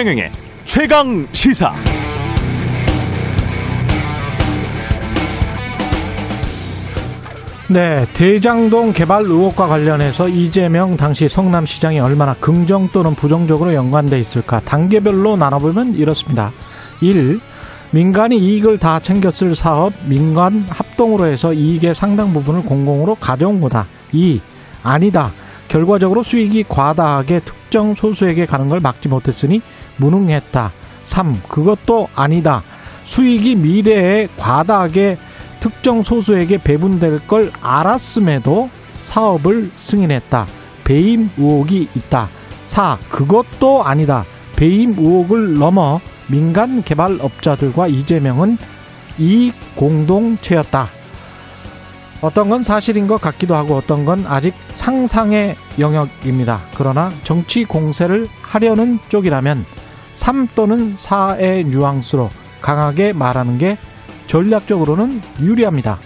최경영의 최강 시사. 네, 대장동 개발 의혹과 관련해서 이재명 당시 성남시장이 얼마나 긍정 또는 부정적으로 연관돼 있을까 단계별로 나눠보면 이렇습니다. 1. 민간이 이익을 다 챙겼을 사업 민간 합동으로 해서 이익의 상당 부분을 공공으로 가져온 거다. 2. 아니다. 결과적으로 수익이 과다하게 특정 소수에게 가는 걸 막지 못했으니 무능했다. 3. 그것도 아니다. 수익이 미래에 과다하게 특정 소수에게 배분될 걸 알았음에도 사업을 승인했다. 배임 의혹이 있다. 4. 그것도 아니다. 배임 의혹을 넘어 민간 개발업자들과 이재명은 이익 공동체였다. 어떤 건 사실인 것 같기도 하고 어떤 건 아직 상상의 영역입니다. 그러나 정치 공세를 하려는 쪽이라면 3 또는 4의 뉘앙스로 강하게 말하는 게 전략적으로는 유리합니다.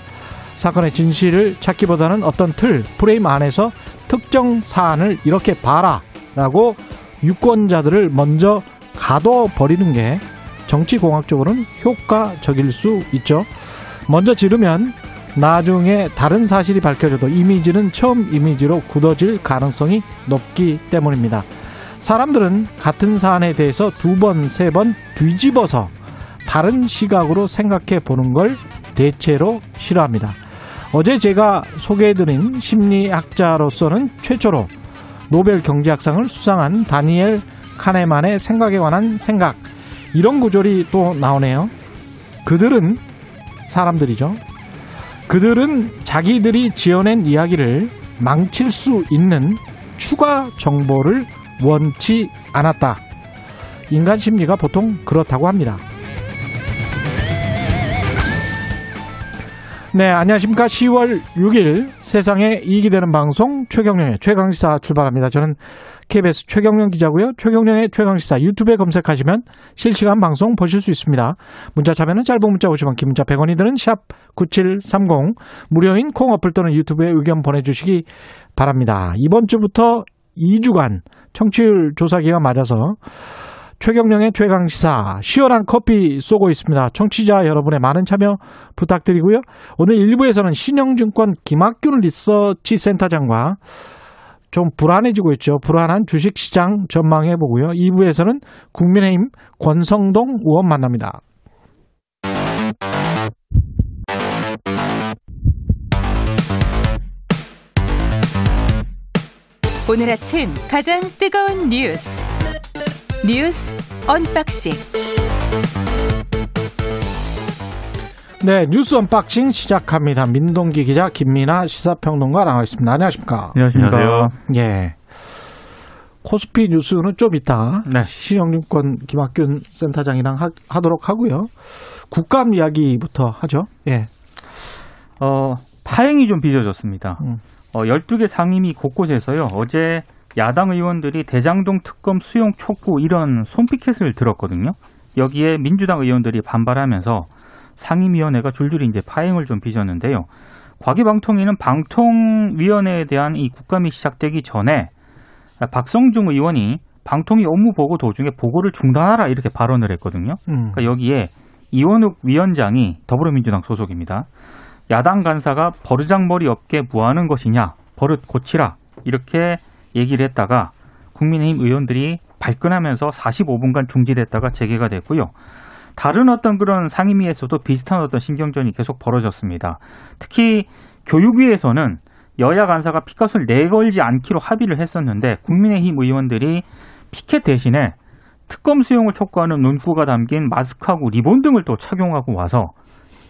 사건의 진실을 찾기보다는 어떤 틀, 프레임 안에서 특정 사안을 이렇게 봐라 라고 유권자들을 먼저 가둬버리는 게 정치공학적으로는 효과적일 수 있죠. 먼저 지르면 나중에 다른 사실이 밝혀져도 이미지는 처음 이미지로 굳어질 가능성이 높기 때문입니다. 사람들은 같은 사안에 대해서 두 번, 세 번 뒤집어서 다른 시각으로 생각해 보는 걸 대체로 싫어합니다. 어제 제가 소개해드린 심리학자로서는 최초로 노벨 경제학상을 수상한 다니엘 카네만의 생각에 관한 생각 이런 구절이 또 나오네요. 그들은 사람들이죠. 그들은 자기들이 지어낸 이야기를 망칠 수 있는 추가 정보를 원치 않았다. 인간 심리가 보통 그렇다고 합니다. 네, 안녕하십니까. 10월 6일 세상에 이익이 되는 방송 최경령의 최강시사 출발합니다. 저는 KBS 최경령 기자고요. 최경령의 최강시사 유튜브에 검색하시면 실시간 방송 보실 수 있습니다. 문자 참여는 짧은 문자 50원, 긴 문자 100원이 드는 샵 9730 무료인 콩 어플 또는 유튜브에 의견 보내주시기 바랍니다. 이번 주부터 2주간 청취율 조사 기간 맞아서 최경령의 최강시사 시원한 커피 쏘고 있습니다. 청취자 여러분의 많은 참여 부탁드리고요. 오늘 1부에서는 신영증권 김학균 리서치 센터장과 좀 불안해지고 있죠. 불안한 주식시장 전망해보고요. 2부에서는 국민의힘 권성동 의원 만납니다. 오늘 아침 가장 뜨거운 뉴스 뉴스 언boxing 네, 뉴스 unboxing 시작합니다. 민동기 기자, 김민하 시사평론가 나와 있습니다. 안녕하십니까? 안녕하십니까. 예. 코스피 뉴스는 좀 이따 네. 신영림권 김학균 센터장이랑 하, 도록 하고요. 국감 이야기부터 하죠. 예. 어, 파행이 좀 빚어졌습니다. 음. 어, 12개 상임위 곳곳에서요. 어제 야당 의원들이 대장동 특검 수용 촉구 이런 손피켓을 들었거든요. 여기에 민주당 의원들이 반발하면서 상임위원회가 줄줄이 이제 파행을 좀 빚었는데요. 과기방통위는 방통위원회에 대한 이 국감이 시작되기 전에 박성중 의원이 방통위 업무 보고 도중에 보고를 중단하라 이렇게 발언을 했거든요. 음. 그러니까 여기에 이원욱 위원장이 더불어민주당 소속입니다. 야당 간사가 버르장머리 없게 뭐 하는 것이냐 버릇 고치라 이렇게 얘기를 했다가 국민의힘 의원들이 발끈하면서 45분간 중지됐다가 재개가 됐고요. 다른 어떤 그런 상임위에서도 비슷한 어떤 신경전이 계속 벌어졌습니다. 특히 교육위에서는 여야 간사가 피켓을 내걸지 않기로 합의를 했었는데 국민의힘 의원들이 피켓 대신에 특검 수용을 촉구하는 문구가 담긴 마스크하고 리본 등을 또 착용하고 와서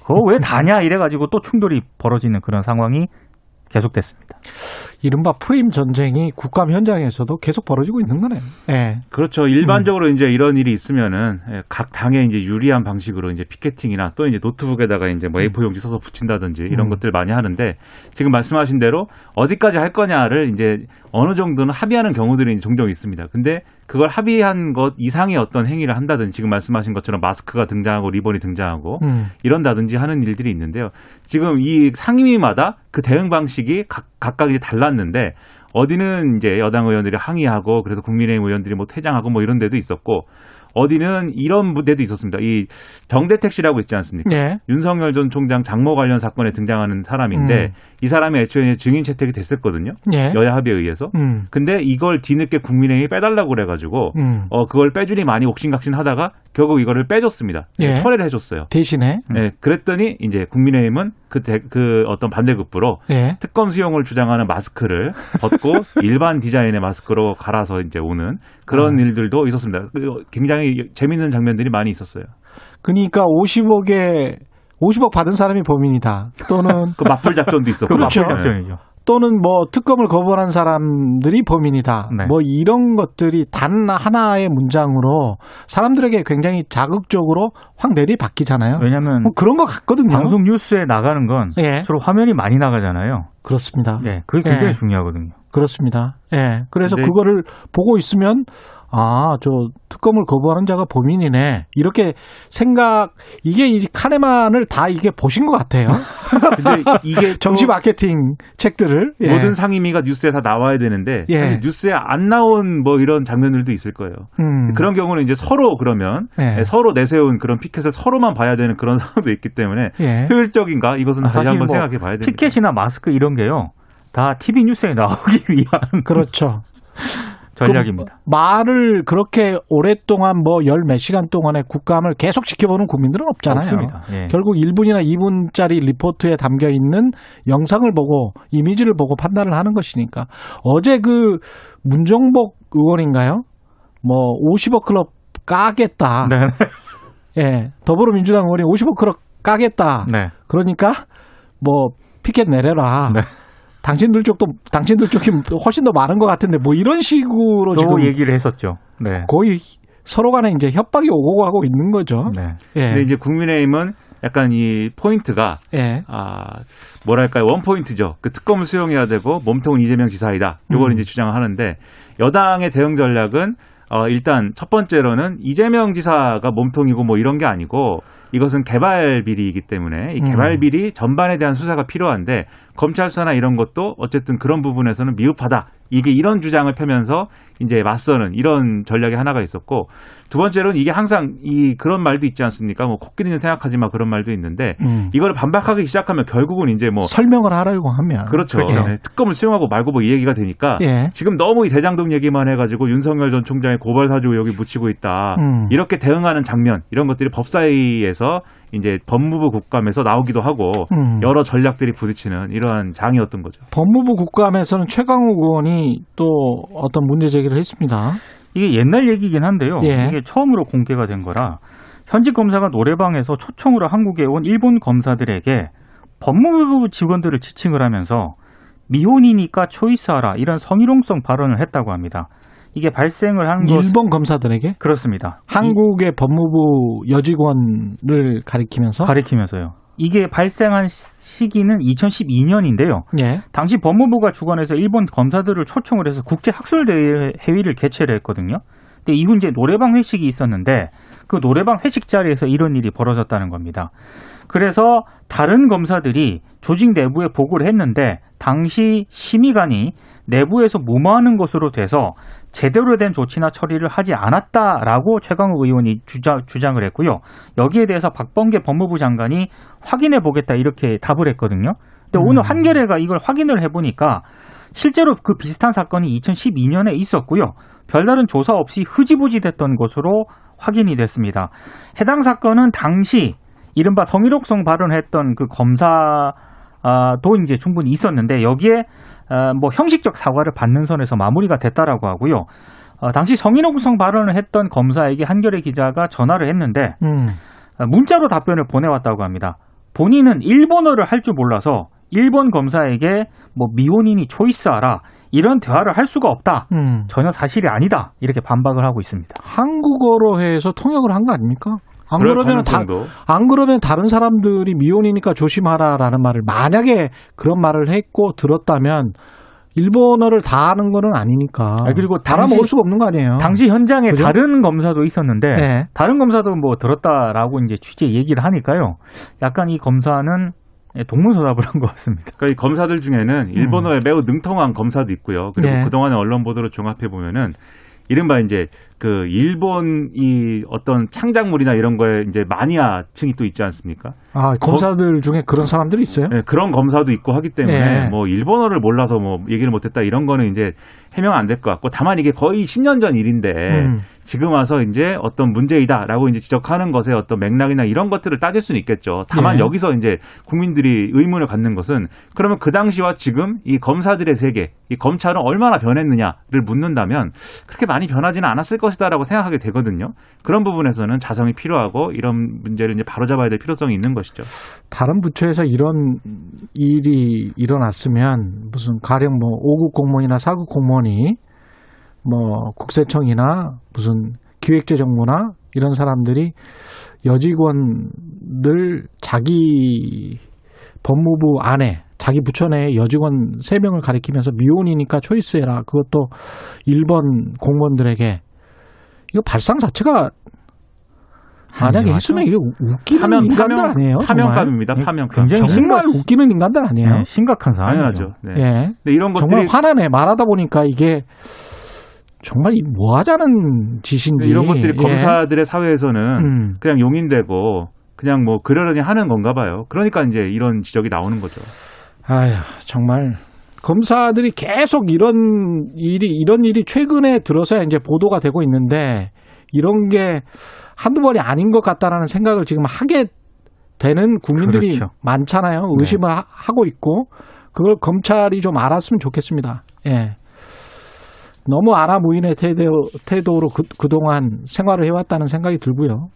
그거 왜 다냐 이래가지고 또 충돌이 벌어지는 그런 상황이 계속됐습니다. 이른바 프레임 전쟁이 국감 현장에서도 계속 벌어지고 있는 거네요. 예. 그렇죠. 일반적으로 이제 이런 일이 있으면은 예, 각 당의 이제 유리한 방식으로 이제 피켓팅이나 또 이제 노트북에다가 이제 뭐 A4 용지 써서 붙인다든지 이런 음. 것들 많이 하는데 지금 말씀하신 대로 어디까지 할 거냐를 이제 어느 정도는 합의하는 경우들이 종종 있습니다. 근데 그걸 합의한 것 이상의 어떤 행위를 한다든지 지금 말씀하신 것처럼 마스크가 등장하고 리본이 등장하고 음. 이런다든지 하는 일들이 있는데요. 지금 이 상임위마다 그 대응 방식이 각, 각각 이제 달 랐는데 어디는 이제 여당 의원들이 항의하고 그래서 국민의힘 의원들이 뭐 퇴장하고 뭐 이런 데도 있었고 어디는 이런 무대도 있었습니다. 이 정대택 씨라고 있지 않습니까? 예. 윤석열 전 총장 장모 관련 사건에 등장하는 사람인데 음. 이 사람이 애초에 증인 채택이 됐었거든요. 예. 여야 합의에 의해서. 음. 근데 이걸 뒤늦게 국민의힘이 빼달라고 그래가지고 음. 어 그걸 빼주니 많이 옥신각신 하다가 결국 이거를 빼줬습니다. 예. 철회를 해줬어요. 대신에 네, 그랬더니 이제 국민의힘은 그, 대- 그 어떤 반대급부로 예. 특검 수용을 주장하는 마스크를 벗고 일반 디자인의 마스크로 갈아서 이제 오는 그런 어. 일들도 있었습니다. 그 굉장히 재밌는 장면들이 많이 있었어요. 그러니까 50억에 50억 받은 사람이 범인이다. 또는 그 맞불 작전도 있었고. 그렇죠. 맞불 작전. 작전이죠. 또는 뭐 특검을 거부한 사람들이 범인이다. 네. 뭐 이런 것들이 단 하나의 문장으로 사람들에게 굉장히 자극적으로 확 내리바뀌잖아요. 왜냐하면 뭐 그런 것 같거든요. 방송 뉴스에 나가는 건 예. 주로 화면이 많이 나가잖아요. 그렇습니다. 예, 그게 굉장히 예. 중요하거든요. 그렇습니다. 예. 그래서 그거를 보고 있으면 아, 저 특검을 거부하는 자가 범인이네. 이렇게 생각 이게 이 카네만을 다 이게 보신 것 같아요. 근데 이게 또 정치 마케팅 책들을 예. 모든 상임위가 뉴스에 다 나와야 되는데 예. 사실 뉴스에 안 나온 뭐 이런 장면들도 있을 거예요. 음. 그런 경우는 이제 서로 그러면 예. 서로 내세운 그런 피켓을 서로만 봐야 되는 그런 상황도 있기 때문에 예. 효율적인가 이것은 아, 다시 한번 뭐 생각해 봐야 됩니다. 피켓이나 마스크 이런 게요. 다 TV 뉴스에 나오기 위한 그렇죠. 전략입니다. 그 말을 그렇게 오랫동안 뭐 열 몇 시간 동안의 국감을 계속 지켜보는 국민들은 없잖아요. 없습니다. 예. 결국 1분이나 2분짜리 리포트에 담겨 있는 영상을 보고 이미지를 보고 판단을 하는 것이니까 어제 그 문정복 의원인가요? 뭐 50억 클럽 까겠다. 네. 예. 더불어민주당 의원이 50억 클럽 까겠다. 네. 그러니까 뭐 피켓 내려라. 네. 당신들 쪽도 당신들 쪽이 훨씬 더 많은 것 같은데 뭐 이런 식으로 지금 또 얘기를 했었죠. 네. 거의 서로 간에 이제 협박이 오고 가고 있는 거죠. 네. 예. 근데 이제 국민의힘은 약간 이 포인트가 예. 아 뭐랄까요 one point죠. 그 특검을 수용해야 되고 몸통은 이재명 지사이다. 요걸 음. 이제 주장을 하는데 여당의 대응 전략은 어 일단 첫 번째로는 이재명 지사가 몸통이고 뭐 이런 게 아니고 이것은 개발 비리이기 때문에 이 음. 개발 비리 전반에 대한 수사가 필요한데 검찰 수사나 이런 것도 어쨌든 그런 부분에서는 미흡하다. 이게 이런 주장을 펴면서 이제 맞서는 이런 전략이 하나가 있었고 두 번째로는 이게 항상 이 그런 말도 있지 않습니까? 뭐 코끼리는 생각하지 마 그런 말도 있는데 음. 이거를 반박하기 시작하면 결국은 이제 뭐 설명을 하라고 하면 그렇죠. 그렇죠. 네, 특검을 수용하고 말고 뭐 이 얘기가 되니까 예. 지금 너무 이 대장동 얘기만 해가지고 윤석열 전 총장의 고발 사주 여기 묻히고 있다. 음. 이렇게 대응하는 장면 이런 것들이 법사위에서 이제 법무부 국감에서 나오기도 하고 음. 여러 전략들이 부딪히는 이러한 장이었던 거죠. 법무부 국감에서는 최강욱 의원이 또 어떤 문제 제기를 했습니다. 이게 옛날 얘기긴 한데요. 예. 이게 처음으로 공개가 된 거라 현직 검사가 노래방에서 초청으로 한국에 온 일본 검사들에게 법무부 직원들을 지칭을 하면서 미혼이니까 초이스하라 이런 성희롱성 발언을 했다고 합니다. 이게 발생을 한 것, 일본 검사들에게 그렇습니다. 한국의 법무부 여직원을 가리키면서 가리키면서요. 이게 발생한 시기는 2012년인데요. 예. 당시 법무부가 주관해서 일본 검사들을 초청을 해서 국제 학술 대회 회의를 개최를 했거든요. 근데 이후 이제 노래방 회식이 있었는데 그 노래방 회식 자리에서 이런 일이 벌어졌다는 겁니다. 그래서 다른 검사들이 조직 내부에 보고를 했는데 당시 심의관이 내부에서 무마하는 것으로 돼서 제대로 된 조치나 처리를 하지 않았다라고 최강욱 의원이 주자, 주장을 했고요. 여기에 대해서 박범계 법무부 장관이 확인해 보겠다 이렇게 답을 했거든요. 근데 음. 오늘 한겨레가 이걸 확인을 해보니까 실제로 그 비슷한 사건이 2012년에 있었고요. 별다른 조사 없이 흐지부지 됐던 것으로 확인이 됐습니다. 해당 사건은 당시 이른바 성희롱성 발언했던 그 검사 도 이제 충분히 있었는데 여기에 어, 뭐 형식적 사과를 받는 선에서 마무리가 됐다라고 하고요. 어, 당시 성희롱성 발언을 했던 검사에게 한겨레 기자가 전화를 했는데 음. 어, 문자로 답변을 보내왔다고 합니다. 본인은 일본어를 할 줄 몰라서 일본 검사에게 뭐 미혼인이 초이스하라 이런 대화를 할 수가 없다. 음. 전혀 사실이 아니다. 이렇게 반박을 하고 있습니다. 한국어로 해서 통역을 한 거 아닙니까? 안 그러면 다, 안 그러면 다른 사람들이 미혼이니까 조심하라라는 말을 만약에 그런 말을 했고 들었다면 일본어를 다 하는 거는 아니니까. 아, 그리고 달아 당시- 먹을 수가 없는 거 아니에요. 당시 현장에 그죠? 다른 검사도 있었는데 네. 다른 검사도 뭐 들었다라고 이제 취재 얘기를 하니까요. 약간 이 검사는 예, 동문서답을 한 것 같습니다. 그러니까 이 검사들 중에는 일본어에 매우 능통한 검사도 있고요. 그리고 네. 그동안의 언론 보도를 종합해 보면은 이른바 이제 그 일본 이 어떤 창작물이나 이런 거에 이제 마니아층이 또 있지 않습니까? 아, 검사들 중에 그런 사람들이 있어요? 네, 그런 검사도 있고 하기 때문에 네. 뭐 일본어를 몰라서 뭐 얘기를 못했다 이런 거는 이제 해명 안 될 것 같고 다만 이게 거의 10년 전 일인데 음. 지금 와서 이제 어떤 문제이다라고 이제 지적하는 것에 어떤 맥락이나 이런 것들을 따질 수는 있겠죠. 다만 예. 여기서 이제 국민들이 의문을 갖는 것은 그러면 그 당시와 지금 이 검사들의 세계, 이 검찰은 얼마나 변했느냐를 묻는다면 그렇게 많이 변하지는 않았을 것이다라고 생각하게 되거든요. 그런 부분에서는 자성이 필요하고 이런 문제를 이제 바로잡아야 될 필요성이 있는 것이죠. 다른 부처에서 이런 일이 일어났으면 무슨 가령 뭐 5급 공무원이나 4급 공무원이 뭐 국세청이나 무슨 기획재정부나 이런 사람들이 여직원들 자기 법무부 안에 자기 부처 내에 여직원 3명을 가리키면서 미혼이니까 초이스해라. 그것도 일본 공무원들에게 이거 발상 자체가 만약에. 했으면 이게 웃기는 파면 인간들 파면 아니에요? 파면감입니다. 파면감. 굉장히 정말 웃기는 인간들 아니에요? 네, 심각한 상황이죠. 네. 예. 근데 이런 것들이 정말 화나네. 말하다 보니까 이게 정말 이뭐 하자는 짓인지. 이런 것들이 예. 검사들의 사회에서는 음. 그냥 용인되고 그냥 뭐 그러려니 하는 건가 봐요. 그러니까 이제 이런 지적이 나오는 거죠. 아휴, 정말 검사들이 계속 이런 일이 이런 일이 최근에 들어서야 이제 보도가 되고 있는데 이런 게 한두 번이 아닌 것 같다라는 생각을 지금 하게 되는 국민들이 그렇죠. 많잖아요. 네. 의심을 하- 하고 있고 그걸 검찰이 좀 알았으면 좋겠습니다. 예. 너무 아나무인의 태도, 태도로 그, 그동안 생활을 해왔다는 생각이 들고요.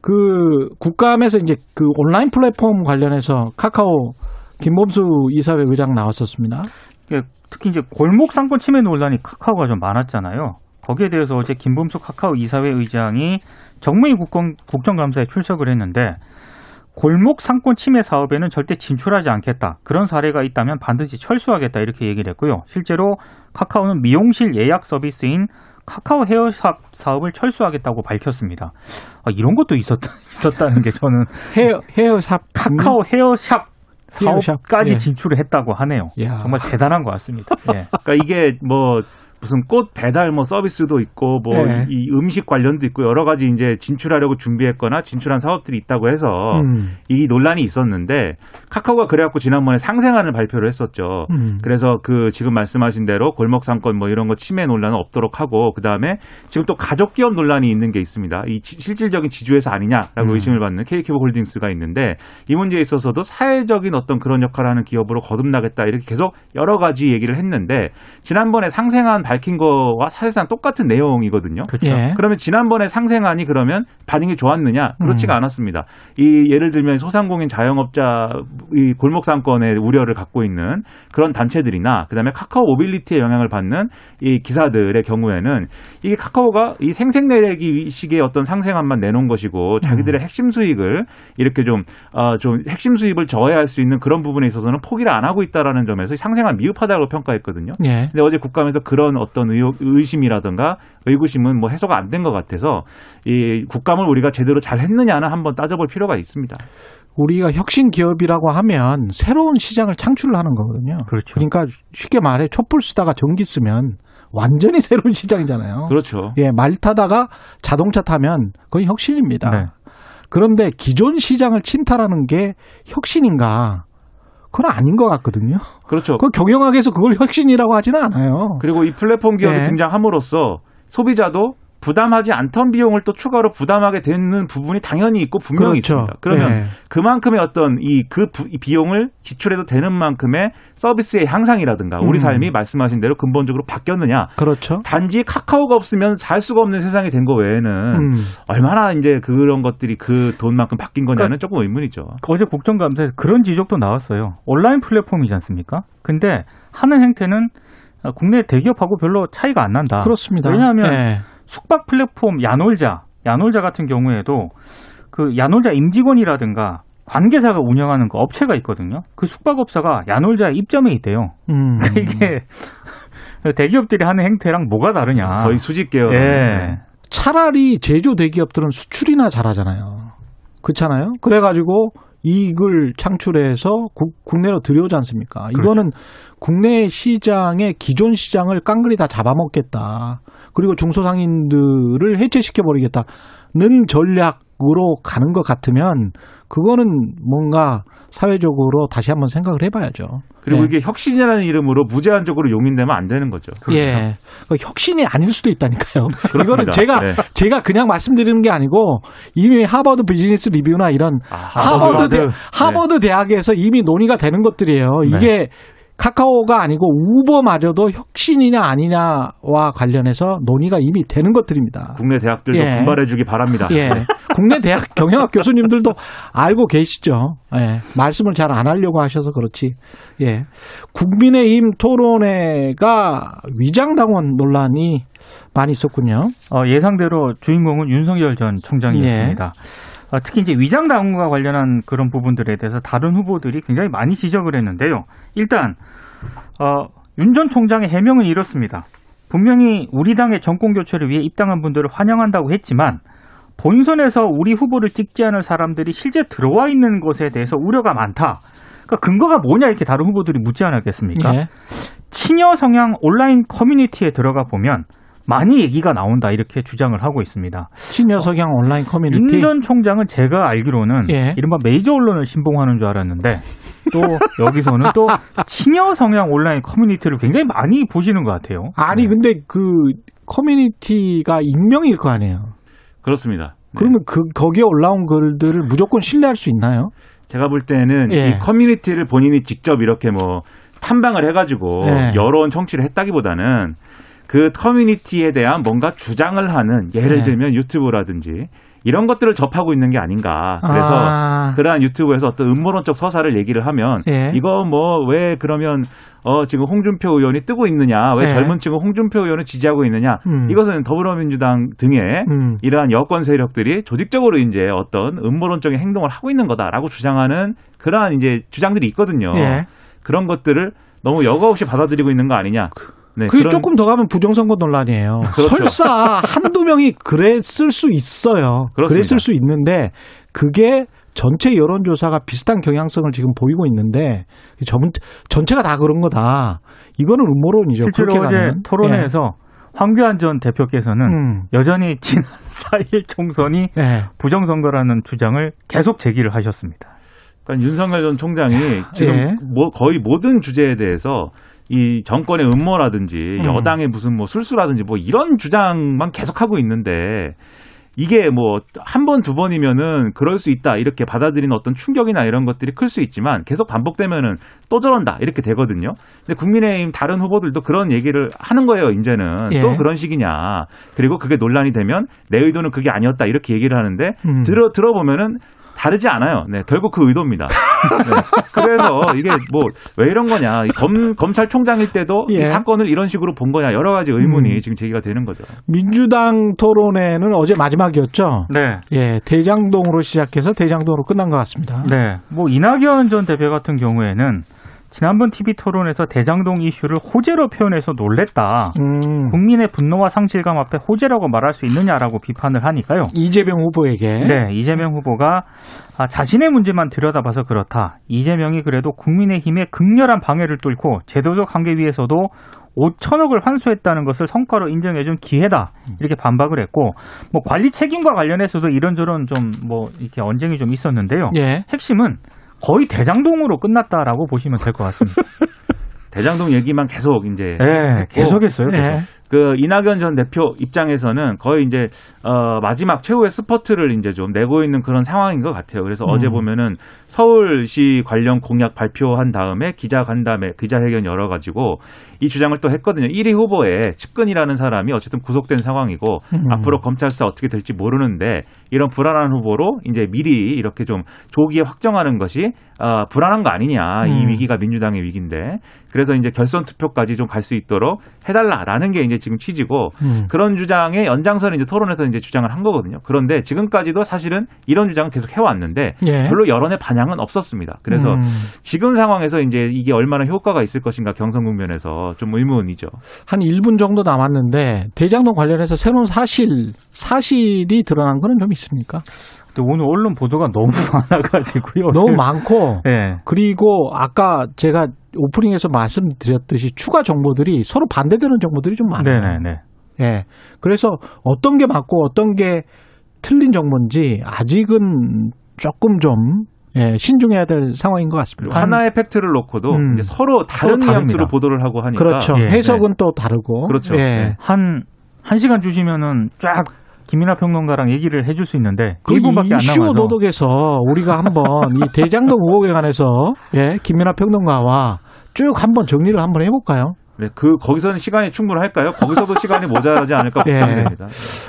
그 국감에서 이제 그 온라인 플랫폼 관련해서 카카오 김범수 이사회 의장 나왔었습니다. 이게 특히 이제 골목 상권 침해 논란이 카카오가 좀 많았잖아요. 거기에 대해서 어제 김범수 카카오 이사회 의장이 정무위 국정, 국정감사에 출석을 했는데 골목 상권 침해 사업에는 절대 진출하지 않겠다. 그런 사례가 있다면 반드시 철수하겠다. 이렇게 얘기를 했고요. 실제로 카카오는 미용실 예약 서비스인 카카오 헤어샵 사업을 철수하겠다고 밝혔습니다. 아, 이런 것도 있었, 있었다는 게 저는 헤어 헤어샵 카카오 헤어샵 헤어샵, 사업까지 예. 진출을 했다고 하네요. 야. 정말 대단한 것 같습니다. 예. 그러니까 이게 뭐 무슨 꽃 배달 뭐 서비스도 있고 뭐 네. 이 음식 관련도 있고 여러 가지 이제 진출하려고 준비했거나 진출한 사업들이 있다고 해서 음. 이 논란이 있었는데 카카오가 그래갖고 지난번에 상생안을 발표를 했었죠. 음. 그래서 그 지금 말씀하신 대로 골목 상권 뭐 이런 거 침해 논란은 없도록 하고 그 다음에 지금 또 가족 기업 논란이 있는 게 있습니다. 이 지- 실질적인 지주회사 아니냐라고 음. 의심을 받는 KK 홀딩스가 있는데 이 문제에 있어서도 사회적인 어떤 그런 역할을 하는 기업으로 거듭나겠다 이렇게 계속 여러 가지 얘기를 했는데 지난번에 상생안 밝힌 거와 사실상 똑같은 내용이거든요. 그렇죠. 예. 그러면 지난번에 상생안이 그러면 반응이 좋았느냐? 그렇지가 음. 않았습니다. 이 예를 들면 소상공인 자영업자 이 골목 상권의 우려를 갖고 있는 그런 단체들이나 그다음에 카카오 모빌리티에 영향을 받는 이 기사들의 경우에는 이게 카카오가 이 생색내기 식의 어떤 상생안만 내놓은 것이고 자기들의 핵심 수익을 이렇게 좀 어, 좀 핵심 수입을 저해할 수 있는 그런 부분에 있어서는 포기를 안 하고 있다라는 점에서 이 상생안 미흡하다고 평가했거든요. 예. 근데 어제 국감에서 그런 어떤 의혹, 의심이라든가 의구심은 뭐 해소가 안 된 것 같아서 이 국감을 우리가 제대로 잘 했느냐는 한번 따져볼 필요가 있습니다. 우리가 혁신 기업이라고 하면 새로운 시장을 창출을 하는 거거든요. 그렇죠. 그러니까 쉽게 말해 촛불 쓰다가 전기 쓰면 완전히 새로운 시장이잖아요. 그렇죠. 예, 말 타다가 자동차 타면 그건 혁신입니다. 네. 그런데 기존 시장을 침탈하는 게 혁신인가? 그건 아닌 것 같거든요. 그렇죠. 그 경영학에서 그걸 혁신이라고 하지는 않아요. 그리고 이 플랫폼 기업이 네. 등장함으로써 소비자도 부담하지 않던 비용을 또 추가로 부담하게 되는 부분이 당연히 있고 분명히 그렇죠. 있습니다. 그러면 예. 그만큼의 어떤 이그 비용을 지출해도 되는 만큼의 서비스의 향상이라든가 음. 우리 삶이 말씀하신 대로 근본적으로 바뀌었느냐. 그렇죠. 단지 카카오가 없으면 살 수가 없는 세상이 된 거 외에는 음. 얼마나 이제 그런 것들이 그 돈만큼 바뀐 거냐는 조금 의문이죠. 어제 국정감사에서 그런 지적도 나왔어요. 온라인 플랫폼이지 않습니까? 근데 하는 행태는 국내 대기업하고 별로 차이가 안 난다. 그렇습니다. 왜냐하면 예. 숙박 플랫폼 야놀자, 야놀자 같은 경우에도 그 야놀자 임직원이라든가 관계사가 운영하는 그 업체가 있거든요. 그 숙박업사가 야놀자의 입점에 있대요. 음. 이게 대기업들이 하는 행태랑 뭐가 다르냐. 거의 수직 계열. 예. 차라리 제조 대기업들은 수출이나 잘하잖아요. 그렇잖아요. 그래가지고 이익을 창출해서 국, 국내로 들여오지 않습니까? 그렇죠. 이거는 국내 시장의 기존 시장을 깡그리 다 잡아먹겠다. 그리고 중소상인들을 해체시켜 버리겠다는 전략으로 가는 것 같으면 그거는 뭔가 사회적으로 다시 한번 생각을 해봐야죠. 그리고 예. 이게 혁신이라는 이름으로 무제한적으로 용인되면 안 되는 거죠. 예. 그 혁신이 아닐 수도 있다니까요. 이거는 그렇습니다. 제가 네. 제가 그냥 말씀드리는 게 아니고 이미 하버드 비즈니스 리뷰나 이런 아, 하버드 대, 하버드. 하버드 대학에서 이미 논의가 되는 것들이에요. 네. 이게 카카오가 아니고 우버마저도 혁신이냐 아니냐와 관련해서 논의가 이미 되는 것들입니다. 국내 대학들도 예. 분발해주기 바랍니다. 예. 국내 대학 경영학 교수님들도 알고 계시죠. 예. 말씀을 잘 안 하려고 하셔서 그렇지. 예. 국민의힘 토론회가 위장당원 논란이 많이 있었군요. 어, 예상대로 주인공은 윤석열 전 총장이었습니다. 예. 어, 특히 이제 위장당원과 관련한 그런 부분들에 대해서 다른 후보들이 굉장히 많이 지적을 했는데요. 일단 어, 윤 전 총장의 해명은 이렇습니다. 분명히 우리 당의 정권 교체를 위해 입당한 분들을 환영한다고 했지만 본선에서 우리 후보를 찍지 않을 사람들이 실제 들어와 있는 것에 대해서 우려가 많다. 그러니까 근거가 뭐냐 이렇게 다른 후보들이 묻지 않았겠습니까? 예. 친여 성향 온라인 커뮤니티에 들어가 보면 많이 얘기가 나온다 이렇게 주장을 하고 있습니다. 친여 성향 온라인 커뮤니티. 윤 전 총장은 제가 알기로는 예. 이른바 메이저 언론을 신봉하는 줄 알았는데 또 여기서는 또 친여 성향 온라인 커뮤니티를 굉장히 많이 보시는 것 같아요. 아니 근데 그 커뮤니티가 익명일 거 아니에요. 그렇습니다. 네. 그러면 그 거기에 올라온 글들을 무조건 신뢰할 수 있나요? 제가 볼 때는 예. 이 커뮤니티를 본인이 직접 이렇게 뭐 탐방을 해가지고 예. 여론 청취를 했다기보다는 그 커뮤니티에 대한 뭔가 주장을 하는 예를 예. 들면 유튜브라든지 이런 것들을 접하고 있는 게 아닌가. 그래서 아, 그러한 유튜브에서 어떤 음모론적 서사를 얘기를 하면 예. 이거 뭐 왜 그러면 어 지금 홍준표 의원이 뜨고 있느냐 왜 예. 젊은 층은 홍준표 의원을 지지하고 있느냐 음. 이것은 더불어민주당 등의 음. 이러한 여권 세력들이 조직적으로 이제 어떤 음모론적인 행동을 하고 있는 거다라고 주장하는 그러한 이제 주장들이 있거든요. 예. 그런 것들을 너무 여과 없이 받아들이고 있는 거 아니냐. 네, 그게 그런- 조금 더 가면 부정선거 논란이에요. 그렇죠. 설사 한두 명이 그랬을 수 있어요. 그렇습니다. 그랬을 수 있는데 그게 전체 여론조사가 비슷한 경향성을 지금 보이고 있는데 전, 전체가 다 그런 거다. 이거는 음모론이죠. 실제로 그렇게 어제 가면. 토론회에서 황교안 전 대표께서는 예. 음. 여전히 지난 4일 총선이 예. 부정선거라는 주장을 계속 제기를 하셨습니다. 그러니까 윤석열 전 총장이 지금 예. 뭐 거의 모든 주제에 대해서 이 정권의 음모라든지 음. 여당의 무슨 뭐 술수라든지 뭐 이런 주장만 계속하고 있는데 이게 뭐 한 번 두 번이면은 그럴 수 있다 이렇게 받아들이는 어떤 충격이나 이런 것들이 클 수 있지만 계속 반복되면은 또 저런다 이렇게 되거든요. 근데 국민의힘 다른 후보들도 그런 얘기를 하는 거예요. 이제는 예. 또 그런 식이냐. 그리고 그게 논란이 되면 내 의도는 그게 아니었다 이렇게 얘기를 하는데 음. 들어 들어보면은 다르지 않아요. 네, 결국 그 의도입니다. 네, 그래서 이게 뭐 왜 이런 거냐? 이검 검찰총장일 때도 예. 이 사건을 이런 식으로 본 거냐? 여러 가지 의문이 음. 지금 제기가 되는 거죠. 민주당 토론회는 어제 마지막이었죠. 네. 예, 대장동으로 시작해서 대장동으로 끝난 것 같습니다. 네. 뭐 이낙연 전 대표 같은 경우에는 지난번 TV 토론에서 대장동 이슈를 호재로 표현해서 놀랬다. 음, 국민의 분노와 상실감 앞에 호재라고 말할 수 있느냐라고 비판을 하니까요. 이재명 후보에게 네, 이재명 후보가 아, 자신의 문제만 들여다봐서 그렇다. 이재명이 그래도 국민의힘의 극렬한 방해를 뚫고 제도적 한계 위에서도 5천억을 환수했다는 것을 성과로 인정해준 기회다. 이렇게 반박을 했고, 뭐 관리 책임과 관련해서도 이런저런 좀 뭐 이렇게 언쟁이 좀 있었는데요. 예. 핵심은 거의 대장동으로 끝났다라고 보시면 될 것 같습니다. 대장동 얘기만 계속 이제 네, 계속했어요. 계속. 예. 그 이낙연 전 대표 입장에서는 거의 이제 어 마지막 최후의 스퍼트를 이제 좀 내고 있는 그런 상황인 것 같아요. 그래서 음. 어제 보면은 서울시 관련 공약 발표한 다음에 기자 간담회, 기자회견 열어 가지고 이 주장을 또 했거든요. 1위 후보에 측근이라는 사람이 어쨌든 구속된 상황이고 음. 앞으로 검찰 수사 어떻게 될지 모르는데 이런 불안한 후보로 이제 미리 이렇게 좀 조기에 확정하는 것이 어, 불안한 거 아니냐. 이 음. 위기가 민주당의 위기인데 그래서 이제 결선 투표까지 좀 갈 수 있도록 해달라라는 게 이제 지금 취지고 음. 그런 주장의 연장선을 이제 토론에서 이제 주장을 한 거거든요. 그런데 지금까지도 사실은 이런 주장을 계속 해왔는데 예. 별로 여론의 반향은 없었습니다. 그래서 음. 지금 상황에서 이제 이게 얼마나 효과가 있을 것인가 경선 국면에서 좀 의문이죠. 한 1분 정도 남았는데 대장동 관련해서 새로운 사실 사실이 드러난 거는 좀 있습니까? 근데 오늘 언론 보도가 너무 많아가지고요. 너무 많고 예. 그리고 아까 제가 오프닝에서 말씀드렸듯이 추가 정보들이 서로 반대되는 정보들이 좀 많아요. 네네네. 예. 그래서 어떤 게 맞고 어떤 게 틀린 정보인지 아직은 조금 좀 예, 신중해야 될 상황인 것 같습니다. 하나의 팩트를 놓고도 음. 이제 서로 다른 뉘앙스로. 보도를 하고 하니까 그렇죠. 예, 해석은 또 다르고. 그렇죠. 예. 네. 한, 한 시간 주시면은 쫙 김민하 평론가랑 얘기를 해줄 수 있는데 그 1분밖에 안 이슈 남아서 도덕에서 우리가 한번 이 대장동 의혹에 관해서 예, 김민하 평론가와 쭉 한번 정리를 한번 해볼까요? 네, 그 거기서는 시간이 충분할까요? 거기서도 시간이 모자라지 않을까 예. 걱정됩니다.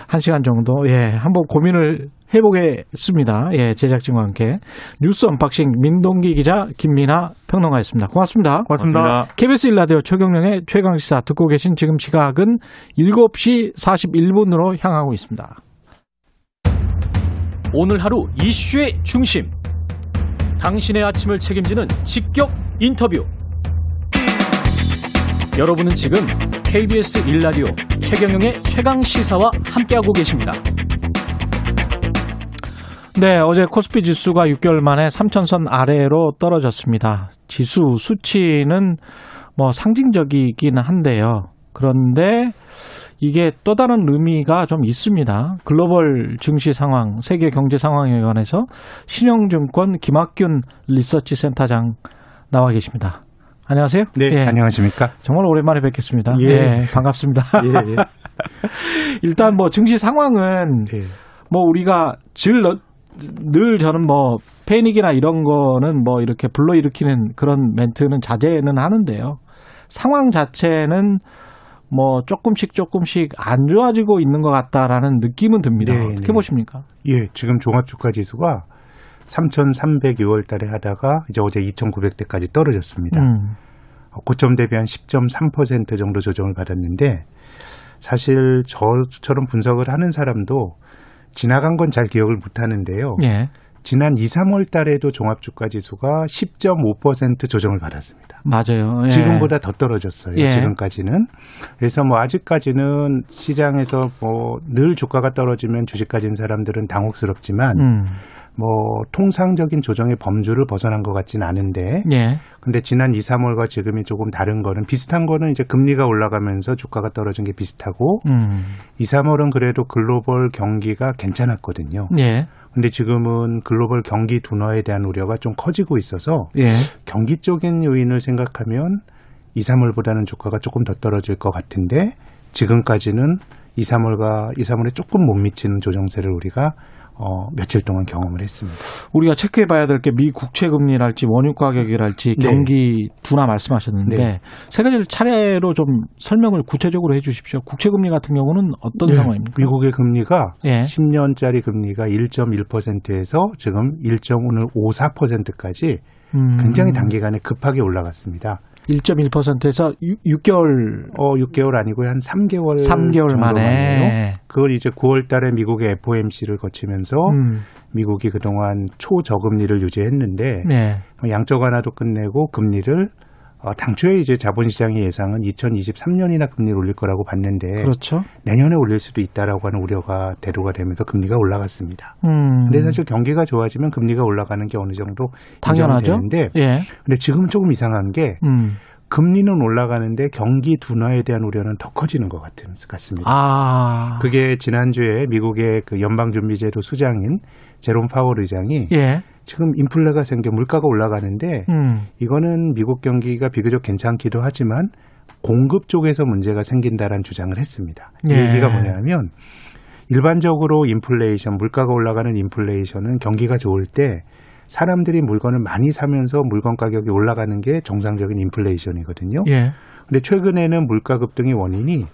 한 시간 정도, 예, 한번 고민을 해보겠습니다. 예, 제작진과 함께. 뉴스 unboxing 민동기 기자, 김민하 평론가였습니다. 고맙습니다. 고맙습니다. KBS 일라디오 최경영의 최강 시사 듣고 계신 지금 시각은 7시 41분으로 향하고 있습니다. 오늘 하루 이슈의 중심. 당신의 아침을 책임지는 직격 인터뷰. 여러분은 지금 KBS 일라디오 최경영의 최강 시사와 함께하고 계십니다. 네, 어제 코스피 지수가 6개월 만에 3천선 아래로 떨어졌습니다. 지수 수치는 뭐 상징적이긴 한데요. 그런데 이게 또 다른 의미가 좀 있습니다. 글로벌 증시 상황, 세계 경제 상황에 관해서 신영증권 김학균 리서치 센터장 나와 계십니다. 안녕하세요. 네, 예, 안녕하십니까? 정말 오랜만에 뵙겠습니다. 예. 예, 반갑습니다. 예, 예. 일단 뭐 증시 상황은 예. 뭐 우리가 늘, 늘 저는 뭐 패닉이나 이런 거는 뭐 이렇게 불러일으키는 그런 멘트는 자제는 하는데요. 상황 자체는 뭐 조금씩 조금씩 안 좋아지고 있는 것 같다라는 느낌은 듭니다. 네, 어떻게 네. 보십니까? 예, 지금 종합주가 지수가 3,306월 달에 하다가 이제 어제 2,900대까지 떨어졌습니다. 음, 고점 대비 한 10.3% 정도 조정을 받았는데 사실 저처럼 분석을 하는 사람도 지나간 건 잘 기억을 못 하는데요. 예, 지난 2, 3월 달에도 종합주가 지수가 10.5% 조정을 받았습니다. 맞아요. 예. 지금보다 더 떨어졌어요. 예. 지금까지는. 그래서 뭐 아직까지는 시장에서 뭐 늘 주가가 떨어지면 주식 가진 사람들은 당혹스럽지만 음, 뭐 통상적인 조정의 범주를 벗어난 것 같진 않은데 예, 근데 지난 2, 3월과 지금이 조금 다른 거는 비슷한 거는 이제 금리가 올라가면서 주가가 떨어진 게 비슷하고 음, 2, 3월은 그래도 글로벌 경기가 괜찮았거든요. 예, 근데 지금은 글로벌 경기 둔화에 대한 우려가 좀 커지고 있어서 예, 경기 쪽인 요인을 생각하면 2, 3월보다는 주가가 조금 더 떨어질 것 같은데 지금까지는 2, 3월과 2, 3월에 조금 못 미치는 조정세를 우리가 어, 며칠 동안 경험을 했습니다. 우리가 체크해 봐야 될 게 미 국채 금리랄지 원유 가격이랄지 네. 경기 둔화 말씀하셨는데 네. 세 가지를 차례로 좀 설명을 구체적으로 해 주십시오. 국채 금리 같은 경우는 어떤 네. 상황입니까? 미국의 금리가 예. 10년짜리 금리가 1.1%에서 지금 1.54%까지 음, 굉장히 단기간에 급하게 올라갔습니다. 1.1%에서 6, 개월 어, 6개월 아니고 한 3개월 3개월 정도 만에. 그걸 이제 9월 달에 미국의 FOMC를 거치면서 음, 미국이 그동안 초저금리를 유지했는데 네. 양적 완화도 끝내고 금리를 어, 당초에 이제 자본시장의 예상은 2023년이나 금리를 올릴 거라고 봤는데 그렇죠. 내년에 올릴 수도 있다라고 하는 우려가 대두가 되면서 금리가 올라갔습니다. 음, 근데 사실 경기가 좋아지면 금리가 올라가는 게 어느 정도 당연하죠. 인정되는데 예. 근데 지금은 조금 이상한 게 음. 금리는 올라가는데 경기 둔화에 대한 우려는 더 커지는 것 같은 같습니다. 아. 그게 지난주에 미국의 그 연방준비제도 수장인 제롬 파월 의장이 예. 지금 인플레가 생겨 물가가 올라가는데 음. 이거는 미국 경기가 비교적 괜찮기도 하지만 공급 쪽에서 문제가 생긴다라는 주장을 했습니다. 이 예. 얘기가 뭐냐면 일반적으로 인플레이션, 물가가 올라가는 인플레이션은 경기가 좋을 때 사람들이 물건을 많이 사면서 물건 가격이 올라가는 게 정상적인 인플레이션이거든요. 예. 근데 최근에는 물가 급등의 원인이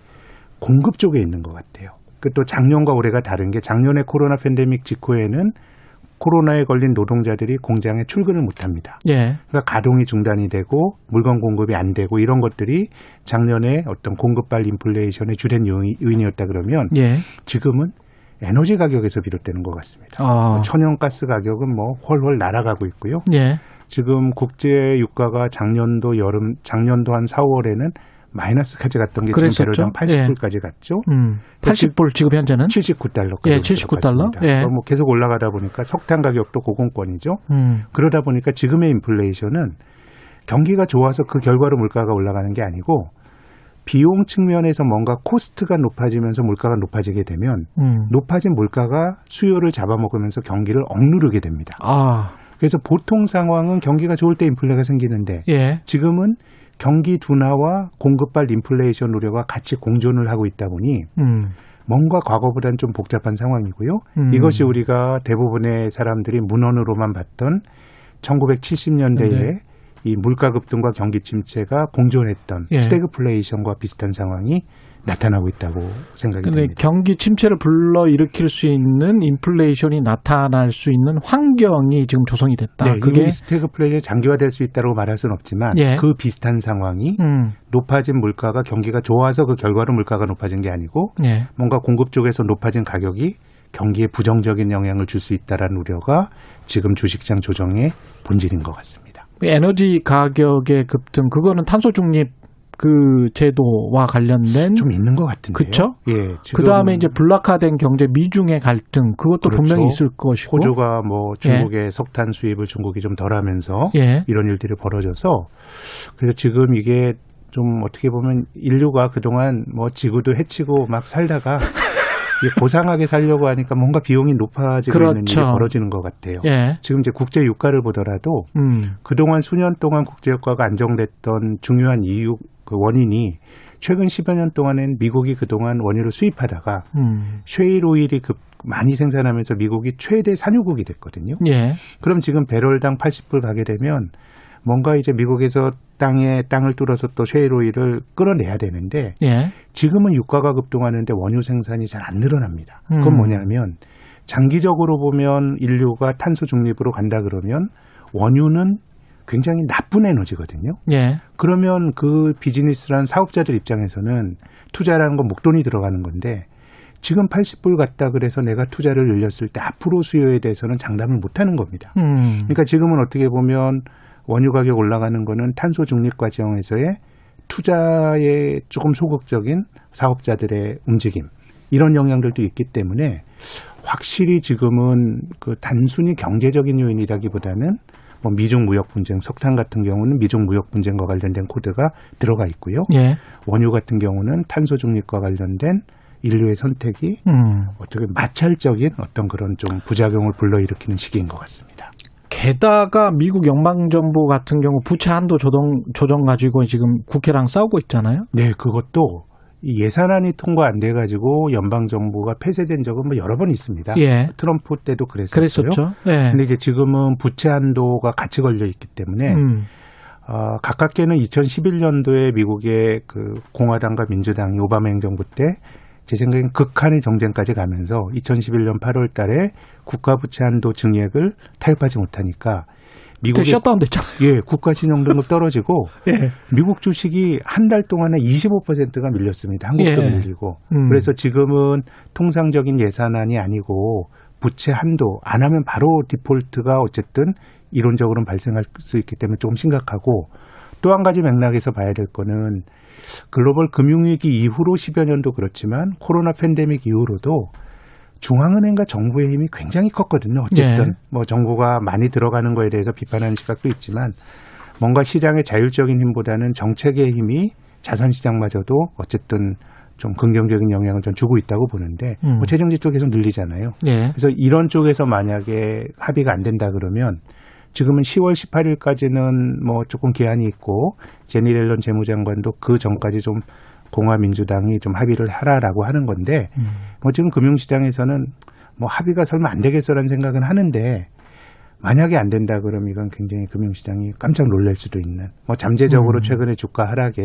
공급 쪽에 있는 것 같아요. 그 또 작년과 올해가 다른 게 작년에 코로나 팬데믹 직후에는 코로나에 걸린 노동자들이 공장에 출근을 못 합니다. 예. 그러니까 가동이 중단이 되고 물건 공급이 안 되고 이런 것들이 작년에 어떤 공급발 인플레이션의 주된 요인- 요인이었다 그러면 예. 지금은 에너지 가격에서 비롯되는 것 같습니다. 아. 천연가스 가격은 뭐 훨훨 날아가고 있고요. 예. 지금 국제 유가가 작년도 여름, 작년도 한 4월에는 마이너스까지 갔던 게 그랬었죠. 지금 배럴당 80불까지 갔죠. 음. 80불 지금 현재는 79달러까지 예, 79달러? 예. 뭐 계속 올라가다 보니까 석탄 가격도 고공권이죠. 음. 그러다 보니까 지금의 인플레이션은 경기가 좋아서 그 결과로 물가가 올라가는 게 아니고 비용 측면에서 뭔가 코스트가 높아지면서 물가가 높아지게 되면 음. 높아진 물가가 수요를 잡아먹으면서 경기를 억누르게 됩니다. 아, 그래서 보통 상황은 경기가 좋을 때 인플레가 생기는데 예. 지금은 경기 둔화와 공급발 인플레이션 우려가 같이 공존을 하고 있다 보니 음. 뭔가 과거보다는 좀 복잡한 상황이고요. 음. 이것이 우리가 대부분의 사람들이 문헌으로만 봤던 1970년대에 네. 이 물가 급등과 경기 침체가 공존했던 예. 스태그플레이션과 비슷한 상황이 나타나고 있다고 생각이 근데 듭니다. 경기 침체를 불러 일으킬 수 있는 인플레이션이 나타날 수 있는 환경이 지금 조성이 됐다. 네, 그게 스태그플레이션이 장기화될 수 있다고 말할 수는 없지만 예. 그 비슷한 상황이 음. 높아진 물가가 경기가 좋아서 그 결과로 물가가 높아진 게 아니고 예. 뭔가 공급 쪽에서 높아진 가격이 경기에 부정적인 영향을 줄 수 있다라는 우려가 지금 주식시장 조정의 본질인 것 같습니다. 에너지 가격의 급등 그거는 탄소 중립 그 제도와 관련된 좀 있는 것 같은데요. 그쵸? 예. 그 다음에 이제 블락화된 경제 미중의 갈등 그것도 그렇죠. 분명히 있을 것이고 호주가 뭐 중국의 석탄 수입을 중국이 좀 덜하면서 예. 이런 일들이 벌어져서 그래서 지금 이게 좀 어떻게 보면 인류가 그동안 뭐 지구도 해치고 막 살다가 이게 고상하게 살려고 하니까 뭔가 비용이 높아지고 있는 그렇죠. 일이 벌어지는 것 같아요. 예. 지금 이제 국제 유가를 보더라도 음. 그동안 수년 동안 국제 유가가 안정됐던 중요한 이유 그 원인이 최근 10여 년 동안엔 미국이 그동안 원유를 수입하다가 음. 쉐일 오일이 급 많이 생산하면서 미국이 최대 산유국이 됐거든요. 예. 그럼 지금 배럴당 80불 가게 되면 뭔가 이제 미국에서 땅에 땅을 뚫어서 또 쉐일 오일을 끌어내야 되는데 예. 지금은 유가가 급등하는데 원유 생산이 잘 안 늘어납니다. 그건 음. 뭐냐면 장기적으로 보면 인류가 탄소 중립으로 간다 그러면 원유는 굉장히 나쁜 에너지거든요. 예. 그러면 그 비즈니스란 사업자들 입장에서는 투자라는 건 목돈이 들어가는 건데 지금 80불 갔다 그래서 내가 투자를 늘렸을 때 앞으로 수요에 대해서는 장담을 못 하는 겁니다. 음. 그러니까 지금은 어떻게 보면 원유 가격 올라가는 거는 탄소 중립 과정에서의 투자에 조금 소극적인 사업자들의 움직임 이런 영향들도 있기 때문에 확실히 지금은 그 단순히 경제적인 요인이라기보다는 뭐 미중 무역 분쟁, 석탄 같은 경우는 미중 무역 분쟁과 관련된 코드가 들어가 있고요. 예. 원유 같은 경우는 탄소 중립과 관련된 인류의 선택이 음. 어떻게 마찰적인 어떤 그런 좀 부작용을 불러일으키는 시기인 것 같습니다. 게다가 미국 연방정부 같은 경우 부채 한도 조정, 조정 가지고 지금 국회랑 싸우고 있잖아요. 네, 그것도 이 예산안이 통과 안 돼 가지고 연방 정부가 폐쇄된 적은 뭐 여러 번 있습니다. 예. 트럼프 때도 그랬었어요. 그랬었죠. 예. 근데 이제 지금은 부채 한도가 같이 걸려 있기 때문에 음. 어, 가깝게는 2011년도에 미국의 그 공화당과 민주당이 오바마 행정부 때 제 생각엔 극한의 정쟁까지 가면서 2011년 8월 달에 국가 부채 한도 증액을 타협하지 못하니까 미국의 셧다운 됐잖아요. 예, 국가 신용 등급 떨어지고 예. 미국 주식이 한 달 동안에 25%가 밀렸습니다. 한국도 예. 밀리고. 음. 그래서 지금은 통상적인 예산안이 아니고 부채 한도 안 하면 바로 디폴트가 어쨌든 이론적으로는 발생할 수 있기 때문에 조금 심각하고 또 한 가지 맥락에서 봐야 될 거는 글로벌 금융위기 이후로 10여 년도 그렇지만 코로나 팬데믹 이후로도 중앙은행과 정부의 힘이 굉장히 컸거든요. 어쨌든 예. 뭐 정부가 많이 들어가는 거에 대해서 비판하는 시각도 있지만 뭔가 시장의 자율적인 힘보다는 정책의 힘이 자산 시장마저도 어쨌든 좀 긍정적인 영향을 좀 주고 있다고 보는데 음. 뭐도 계속 늘리잖아요. 예. 그래서 이런 쪽에서 만약에 합의가 안 된다 그러면 지금은 10월 18일까지는 뭐 조금 기한이 있고 제니 렐런 재무장관도 그 전까지 좀 공화 민주당이 좀 합의를 하라라고 하는 건데 음. 뭐 지금 금융시장에서는 뭐 합의가 설마 안 되겠어라는 생각은 하는데 만약에 안 된다 그러면 이건 굉장히 금융시장이 깜짝 놀랄 수도 있는 뭐 잠재적으로 음. 최근에 주가 하락에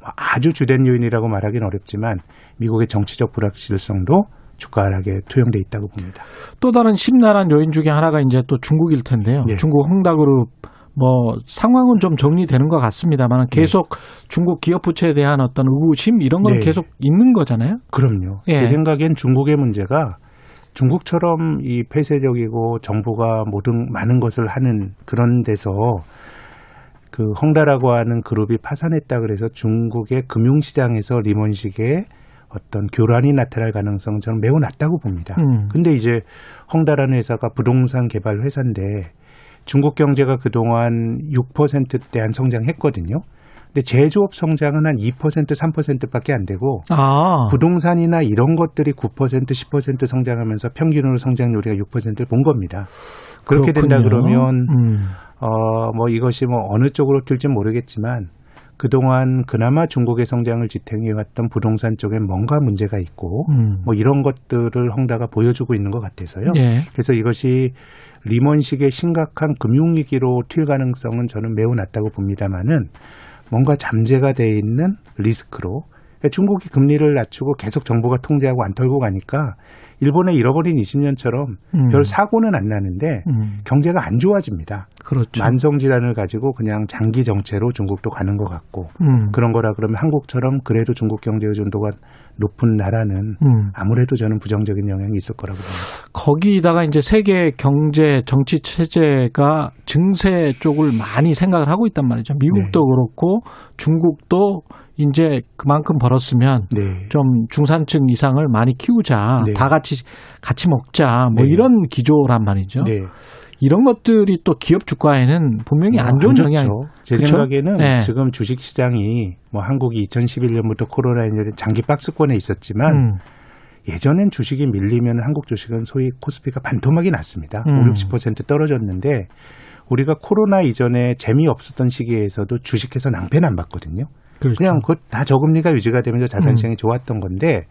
뭐 아주 주된 요인이라고 말하기는 어렵지만 미국의 정치적 불확실성도 주가 하락에 투영돼 있다고 봅니다. 또 다른 심란한 요인 중에 하나가 이제 또 중국일 텐데요. 예. 중국 헝다그룹 뭐 상황은 좀 정리되는 것 같습니다만 계속 중국 기업 부채에 대한 어떤 의구심 이런 건 네. 계속 있는 거잖아요. 그럼요. 예. 제 생각엔 중국의 문제가 중국처럼 이 폐쇄적이고 정부가 모든 많은 것을 하는 그런 데서 그그 헝다라고 하는 그룹이 파산했다 그래서 중국의 금융시장에서 리먼식의 어떤 교란이 나타날 가능성은 저는 매우 낮다고 봅니다. 음. 근데 이제 헝다라는 회사가 부동산 개발 회사인데 중국 경제가 그동안 6%대 한 성장했거든요. 근데 제조업 성장은 한 2% 3%밖에 안 되고 아. 부동산이나 이런 것들이 9% 10% 성장하면서 평균으로 성장률이 6%를 본 겁니다. 그렇게 된다 그렇군요. 그러면 음. 어, 뭐 이것이 뭐 어느 쪽으로 튈지 모르겠지만 그동안 그나마 중국의 성장을 지탱해왔던 부동산 쪽엔 뭔가 문제가 있고 음. 뭐 이런 것들을 헝다가 보여주고 있는 것 같아서요. 예. 그래서 이것이 리먼식의 심각한 금융위기로 튈 가능성은 저는 매우 낮다고 봅니다만은 뭔가 잠재가 돼 있는 리스크로 중국이 금리를 낮추고 계속 정부가 통제하고 안 털고 가니까 일본의 잃어버린 20년처럼 음. 별 사고는 안 나는데 음. 경제가 안 좋아집니다. 그렇죠. 만성 질환을 가지고 그냥 장기 정체로 중국도 가는 것 같고 음. 그런 거라 그러면 한국처럼 그래도 중국 경제 의존도가 높은 나라는 음. 아무래도 저는 부정적인 영향이 있을 거라고 봅니다. 거기다가 이제 세계 경제 정치 체제가 증세 쪽을 많이 생각을 하고 있단 말이죠. 미국도 네. 그렇고 중국도 이제 그만큼 벌었으면 네. 좀 중산층 이상을 많이 키우자. 네. 다 같이 같이 먹자. 뭐 네. 이런 기조란 말이죠. 네. 이런 것들이 또 기업 주가에는 분명히 안 좋은 좋죠. 영향이 제 그쵸? 생각에는 네. 지금 주식 시장이 뭐 한국이 2011년부터 코로나 인연에 장기 박스권에 있었지만 음. 예전엔 주식이 밀리면 한국 주식은 소위 코스피가 반토막이 났습니다. 음. 5, 60% 떨어졌는데 우리가 코로나 이전에 재미없었던 시기에서도 주식해서 낭패는 안 봤거든요. 그렇죠. 그냥 그거 다 저금리가 유지가 되면서 음. 자산 시장이 좋았던 건데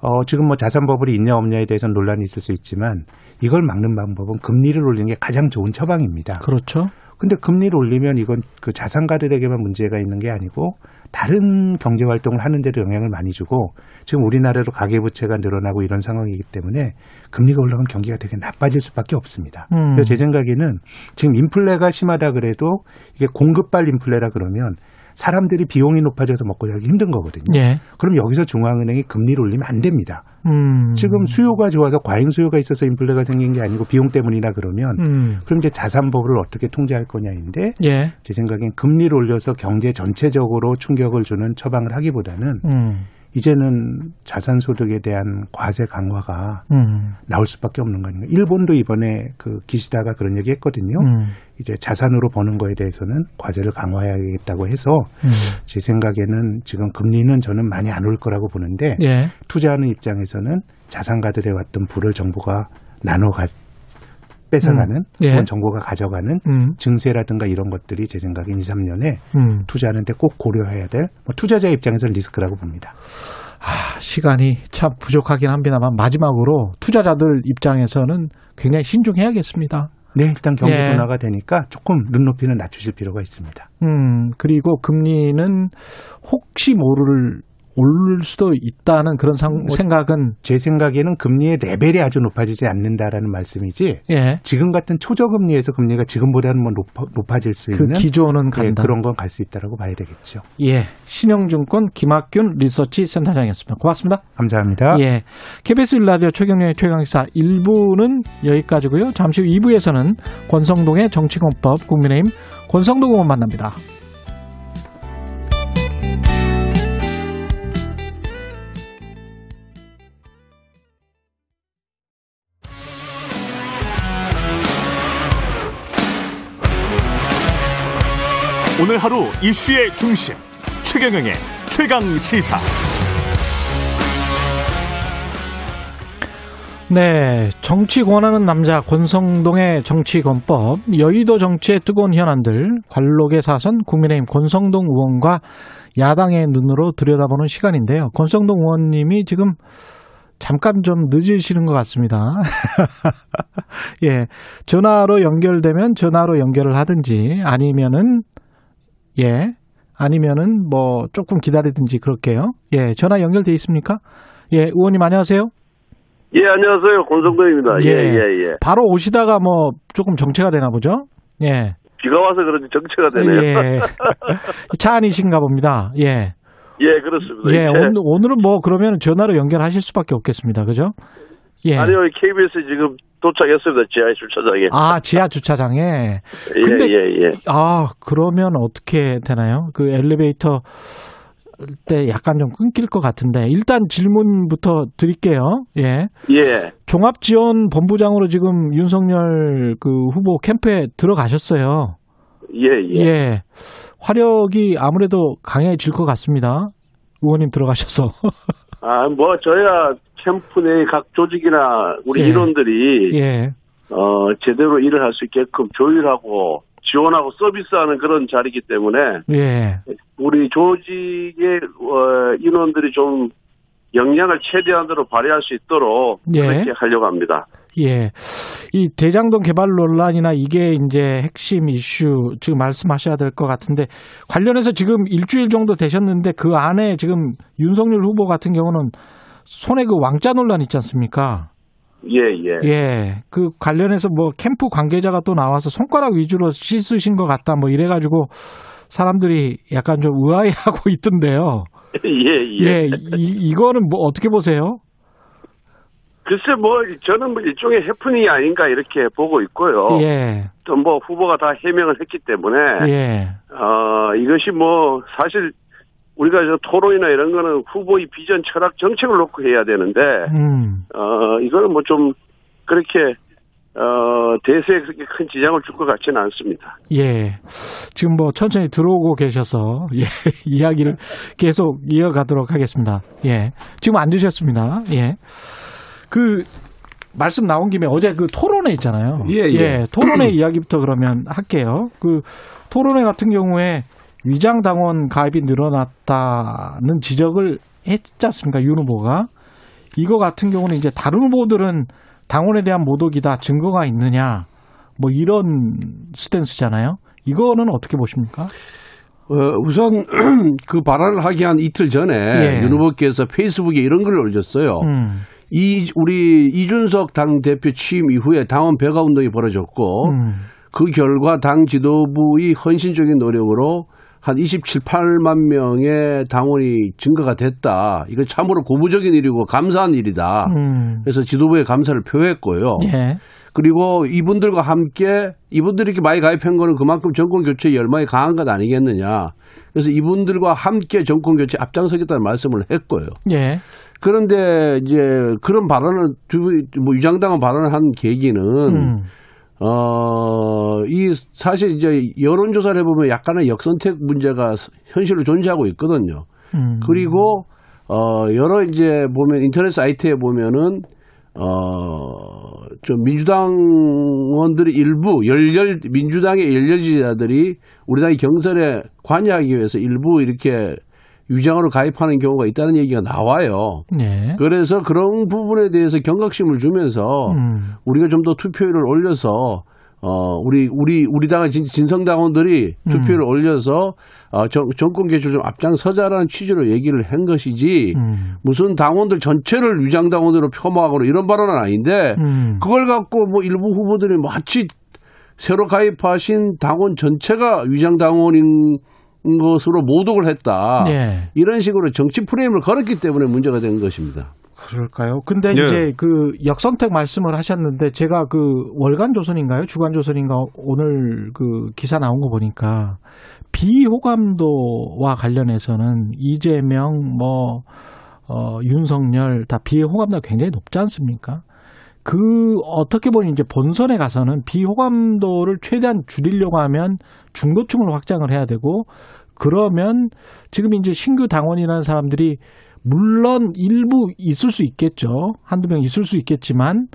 어 지금 뭐 자산 버블이 있냐 없냐에 대해서는 논란이 있을 수 있지만 이걸 막는 방법은 금리를 올리는 게 가장 좋은 처방입니다. 그렇죠. 근데 금리를 올리면 이건 그 자산가들에게만 문제가 있는 게 아니고 다른 경제 활동을 하는 데도 영향을 많이 주고 지금 우리나라도 가계 부채가 늘어나고 이런 상황이기 때문에 금리가 올라가면 경기가 되게 나빠질 수밖에 없습니다. 음. 그래서 제 생각에는 지금 인플레가 심하다 그래도 이게 공급발 인플레라 그러면 사람들이 비용이 높아져서 먹고 살기 힘든 거거든요. 예. 그럼 여기서 중앙은행이 금리를 올리면 안 됩니다. 음. 지금 수요가 좋아서 과잉 수요가 있어서 인플레가 생긴 게 아니고 비용 때문이라 그러면 음. 그럼 이제 자산버블을 어떻게 통제할 거냐인데 예. 제 생각엔 금리를 올려서 경제 전체적으로 충격을 주는 처방을 하기보다는 음. 이제는 자산 소득에 대한 과세 강화가 음. 나올 수밖에 없는 거 아닌가. 일본도 이번에 그 기시다가 그런 얘기 했거든요. 음. 이제 자산으로 버는 거에 대해서는 과세를 강화해야겠다고 해서 음. 제 생각에는 지금 금리는 저는 많이 안 올 거라고 보는데 예. 투자하는 입장에서는 자산가들의 왔던 부를 정부가 나눠 가 뺏어가는 음. 예. 혹은 정부가 가져가는 음. 증세라든가 이런 것들이 제 생각엔 2, 3년에 음. 투자하는데 꼭 고려해야 될 뭐 투자자 입장에서는 리스크라고 봅니다. 아, 시간이 참 부족하긴 합니다만 마지막으로 투자자들 입장에서는 굉장히 신중해야겠습니다. 네, 일단 경기 예. 둔화가 되니까 조금 눈높이는 낮추실 필요가 있습니다. 음, 그리고 금리는 혹시 모를 오를 수도 있다는 그런 상- 뭐, 생각은 제 생각에는 금리의 레벨이 아주 높아지지 않는다라는 말씀이지 예. 지금 같은 초저금리에서 금리가 지금보다는 뭐 높아, 높아 질 수 그 있는 기조는 예. 그런 건 갈 수 있다라고 봐야 되겠죠. 예. 신영증권 김학균 리서치 센터장이었습니다. 고맙습니다. 감사합니다. 예. KBS 일라디오 최경련의 최강시사 1부는 여기까지고요. 잠시 후 2부에서는 권성동의 정치공법 국민의힘 권성동 의원 만납니다. 오늘 하루 이슈의 중심 최경영의 최강 시사. 네, 정치 권하는 남자 권성동의 정치권법, 여의도 정치의 뜨거운 현안들, 관록의 사선 국민의힘 권성동 의원과 야당의 눈으로 들여다보는 시간인데요. 권성동 의원님이 지금 잠깐 좀 늦으시는 것 같습니다. 예, 전화로 연결되면 전화로 연결을 하든지 아니면은 예, 아니면은 뭐 조금 기다리든지 그럴게요. 예, 전화 연결돼 있습니까? 예, 의원님 안녕하세요. 예, 안녕하세요. 권성동입니다. 예, 예. 예, 예. 바로 오시다가 뭐 조금 정체가 되나 보죠? 예. 비가 와서 그런지 정체가 되네요. 예. 차 안이신가 봅니다. 예. 예, 그렇습니다. 예. 오늘, 오늘은 뭐 그러면 전화로 연결하실 수밖에 없겠습니다. 그죠? 예. 아니요, KBS 지금 도착했습니다. 지하 주차장에. 아, 지하 주차장에. 예, 근데- 예, 예. 아, 그러면 어떻게 되나요? 그 엘리베이터 때 약간 좀 끊길 것 같은데 일단 질문부터 드릴게요. 예. 예. 종합지원 본부장으로 지금 윤석열 그 후보 캠프에 들어가셨어요. 예, 예. 예. 화력이 아무래도 강해질 것 같습니다. 의원님 들어가셔서. 아, 뭐, 저야 캠프 내 각 조직이나 우리 예. 인원들이, 예. 어, 제대로 일을 할 수 있게끔 조율하고 지원하고 서비스하는 그런 자리이기 때문에 예. 우리 조직의 어, 인원들이 좀 역량을 최대한으로 발휘할 수 있도록 예. 그렇게 하려고 합니다. 예. 이 대장동 개발 논란이나 이게 이제 핵심 이슈 지금 말씀하셔야 될 것 같은데 관련해서 지금 일주일 정도 되셨는데 그 안에 지금 윤석열 후보 같은 경우는 손에 그 왕자 논란 있지 않습니까? 예, 예. 예. 그 관련해서 뭐 캠프 관계자가 또 나와서 손가락 위주로 씻으신 것 같다 뭐 이래가지고 사람들이 약간 좀 의아해하고 있던데요. 예, 예. 예. 이, 이거는 뭐 어떻게 보세요? 글쎄 뭐 저는 뭐 일종의 해프닝이 아닌가 이렇게 보고 있고요. 예. 또 뭐 후보가 다 해명을 했기 때문에 예. 어 이것이 뭐 사실 우리가 저 토론이나 이런 거는 후보의 비전, 철학, 정책을 놓고 해야 되는데 음. 어 이거는 뭐 좀 그렇게 어 대세에 그렇게 큰 지장을 줄 것 같지는 않습니다. 예. 지금 뭐 천천히 들어오고 계셔서 예. 이야기를 계속 이어가도록 하겠습니다. 예. 지금 앉으셨습니다. 예. 그 말씀 나온 김에 어제 그 토론회 있잖아요. 예, 예. 토론회 이야기부터 그러면 할게요. 그 토론회 같은 경우에 위장 당원 가입이 늘어났다는 지적을 했지 않습니까? 윤 후보가. 이거 같은 경우는 이제 다른 후보들은 당원에 대한 모독이다 증거가 있느냐 뭐 이런 스탠스잖아요. 이거는 어떻게 보십니까? 어, 우선 그 발언을 하기 한 이틀 전에 예. 윤 후보께서 페이스북에 이런 글을 올렸어요. 음, 이 우리 이준석 당 대표 취임 이후에 당원 배가 운동이 벌어졌고 음, 그 결과 당 지도부의 헌신적인 노력으로 한 27, 8만 명의 당원이 증가가 됐다. 이건 참으로 고무적인 일이고 감사한 일이다. 음. 그래서 지도부에 감사를 표했고요. 예. 그리고 이분들과 함께 이분들이 이렇게 많이 가입한 거는 그만큼 정권 교체 열망이 강한 것 아니겠느냐. 그래서 이분들과 함께 정권 교체 앞장서겠다는 말씀을 했고요. 예. 그런데 이제 그런 발언을 두, 뭐 유장당한 발언을 한 계기는 음. 어, 이 사실 이제 여론조사를 해보면 약간의 역선택 문제가 현실로 존재하고 있거든요. 음. 그리고 어 여러 이제 보면 인터넷 사이트에 보면은 어 좀 민주당원들이 일부 열렬 민주당의 열렬 지지자들이 우리 당의 경선에 관여하기 위해서 일부 이렇게 위장으로 가입하는 경우가 있다는 얘기가 나와요. 예. 그래서 그런 부분에 대해서 경각심을 주면서 음. 우리가 좀 더 투표율을 올려서 어 우리 우리 우리 당의 진- 진성당원들이 투표율을 올려서 어 정, 정권 개최 좀 앞장서자라는 취지로 얘기를 한 것이지 음. 무슨 당원들 전체를 위장 당원으로 폄하하거나 이런 발언은 아닌데 음. 그걸 갖고 뭐 일부 후보들이 마치 새로 가입하신 당원 전체가 위장 당원인 것으로 모독을 했다. 예. 이런 식으로 정치 프레임을 걸었기 때문에 문제가 된 것입니다. 그럴까요? 근데 예. 이제 그 역선택 말씀을 하셨는데 제가 그 월간 조선인가요? 주간 조선인가 오늘 그 기사 나온 거 보니까 비호감도와 관련해서는 이재명 뭐 어, 윤석열 다 비호감도가 굉장히 높지 않습니까? 그 어떻게 보면 이제 본선에 가서는 비호감도를 최대한 줄이려고 하면 중도층을 확장을 해야 되고 그러면 지금 이제 신규 당원이라는 사람들이 물론 일부 있을 수 있겠죠. 한두 명 있을 수 있겠지만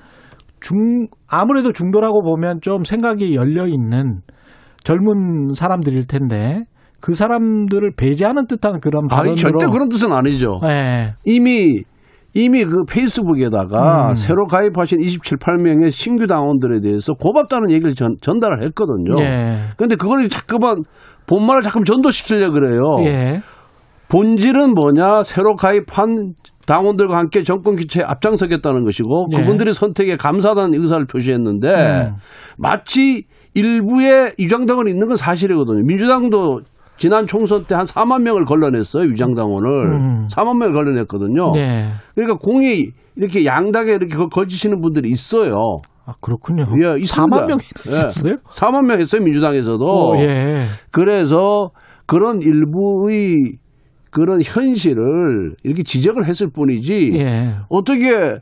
중 아무래도 중도라고 보면 좀 생각이 열려 있는 젊은 사람들일 텐데 그 사람들을 배제하는 듯한 그런 발언으로 아니 절대 그런 뜻은 아니죠. 예. 이미 이미 그 페이스북에다가 음. 새로 가입하신 27, 8명의 신규 당원들에 대해서 고맙다는 얘기를 전, 전달을 했거든요. 예. 근데 그걸 자꾸만 본말을 자꾸 전도시키려 그래요. 예. 본질은 뭐냐? 새로 가입한 당원들과 함께 정권 교체에 앞장서겠다는 것이고 예. 그분들의 선택에 감사하다는 의사를 표시했는데 음. 마치 일부의 위장당원이 있는 건 사실이거든요. 민주당도 지난 총선 때 한 4만 명을 걸러냈어요. 위장당원을. 음. 4만 명을 걸러냈거든요. 네. 그러니까 공이 이렇게 양당에 이렇게 걸- 걸치시는 분들이 있어요. 아, 그렇군요. 예, 있습니다. 4만 명이나 예. 있었어요? 4만 명 했어요 민주당에서도. 오, 예. 그래서 그런 일부의 그런 현실을 이렇게 지적을 했을 뿐이지 예. 어떻게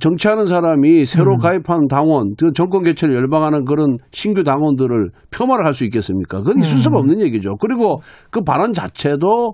정치하는 사람이 새로 음. 가입한 당원, 그 정권 개최를 열방하는 그런 신규 당원들을 폄하를 할 수 있겠습니까? 그건 있을 수가 음. 없는 얘기죠. 그리고 그 발언 자체도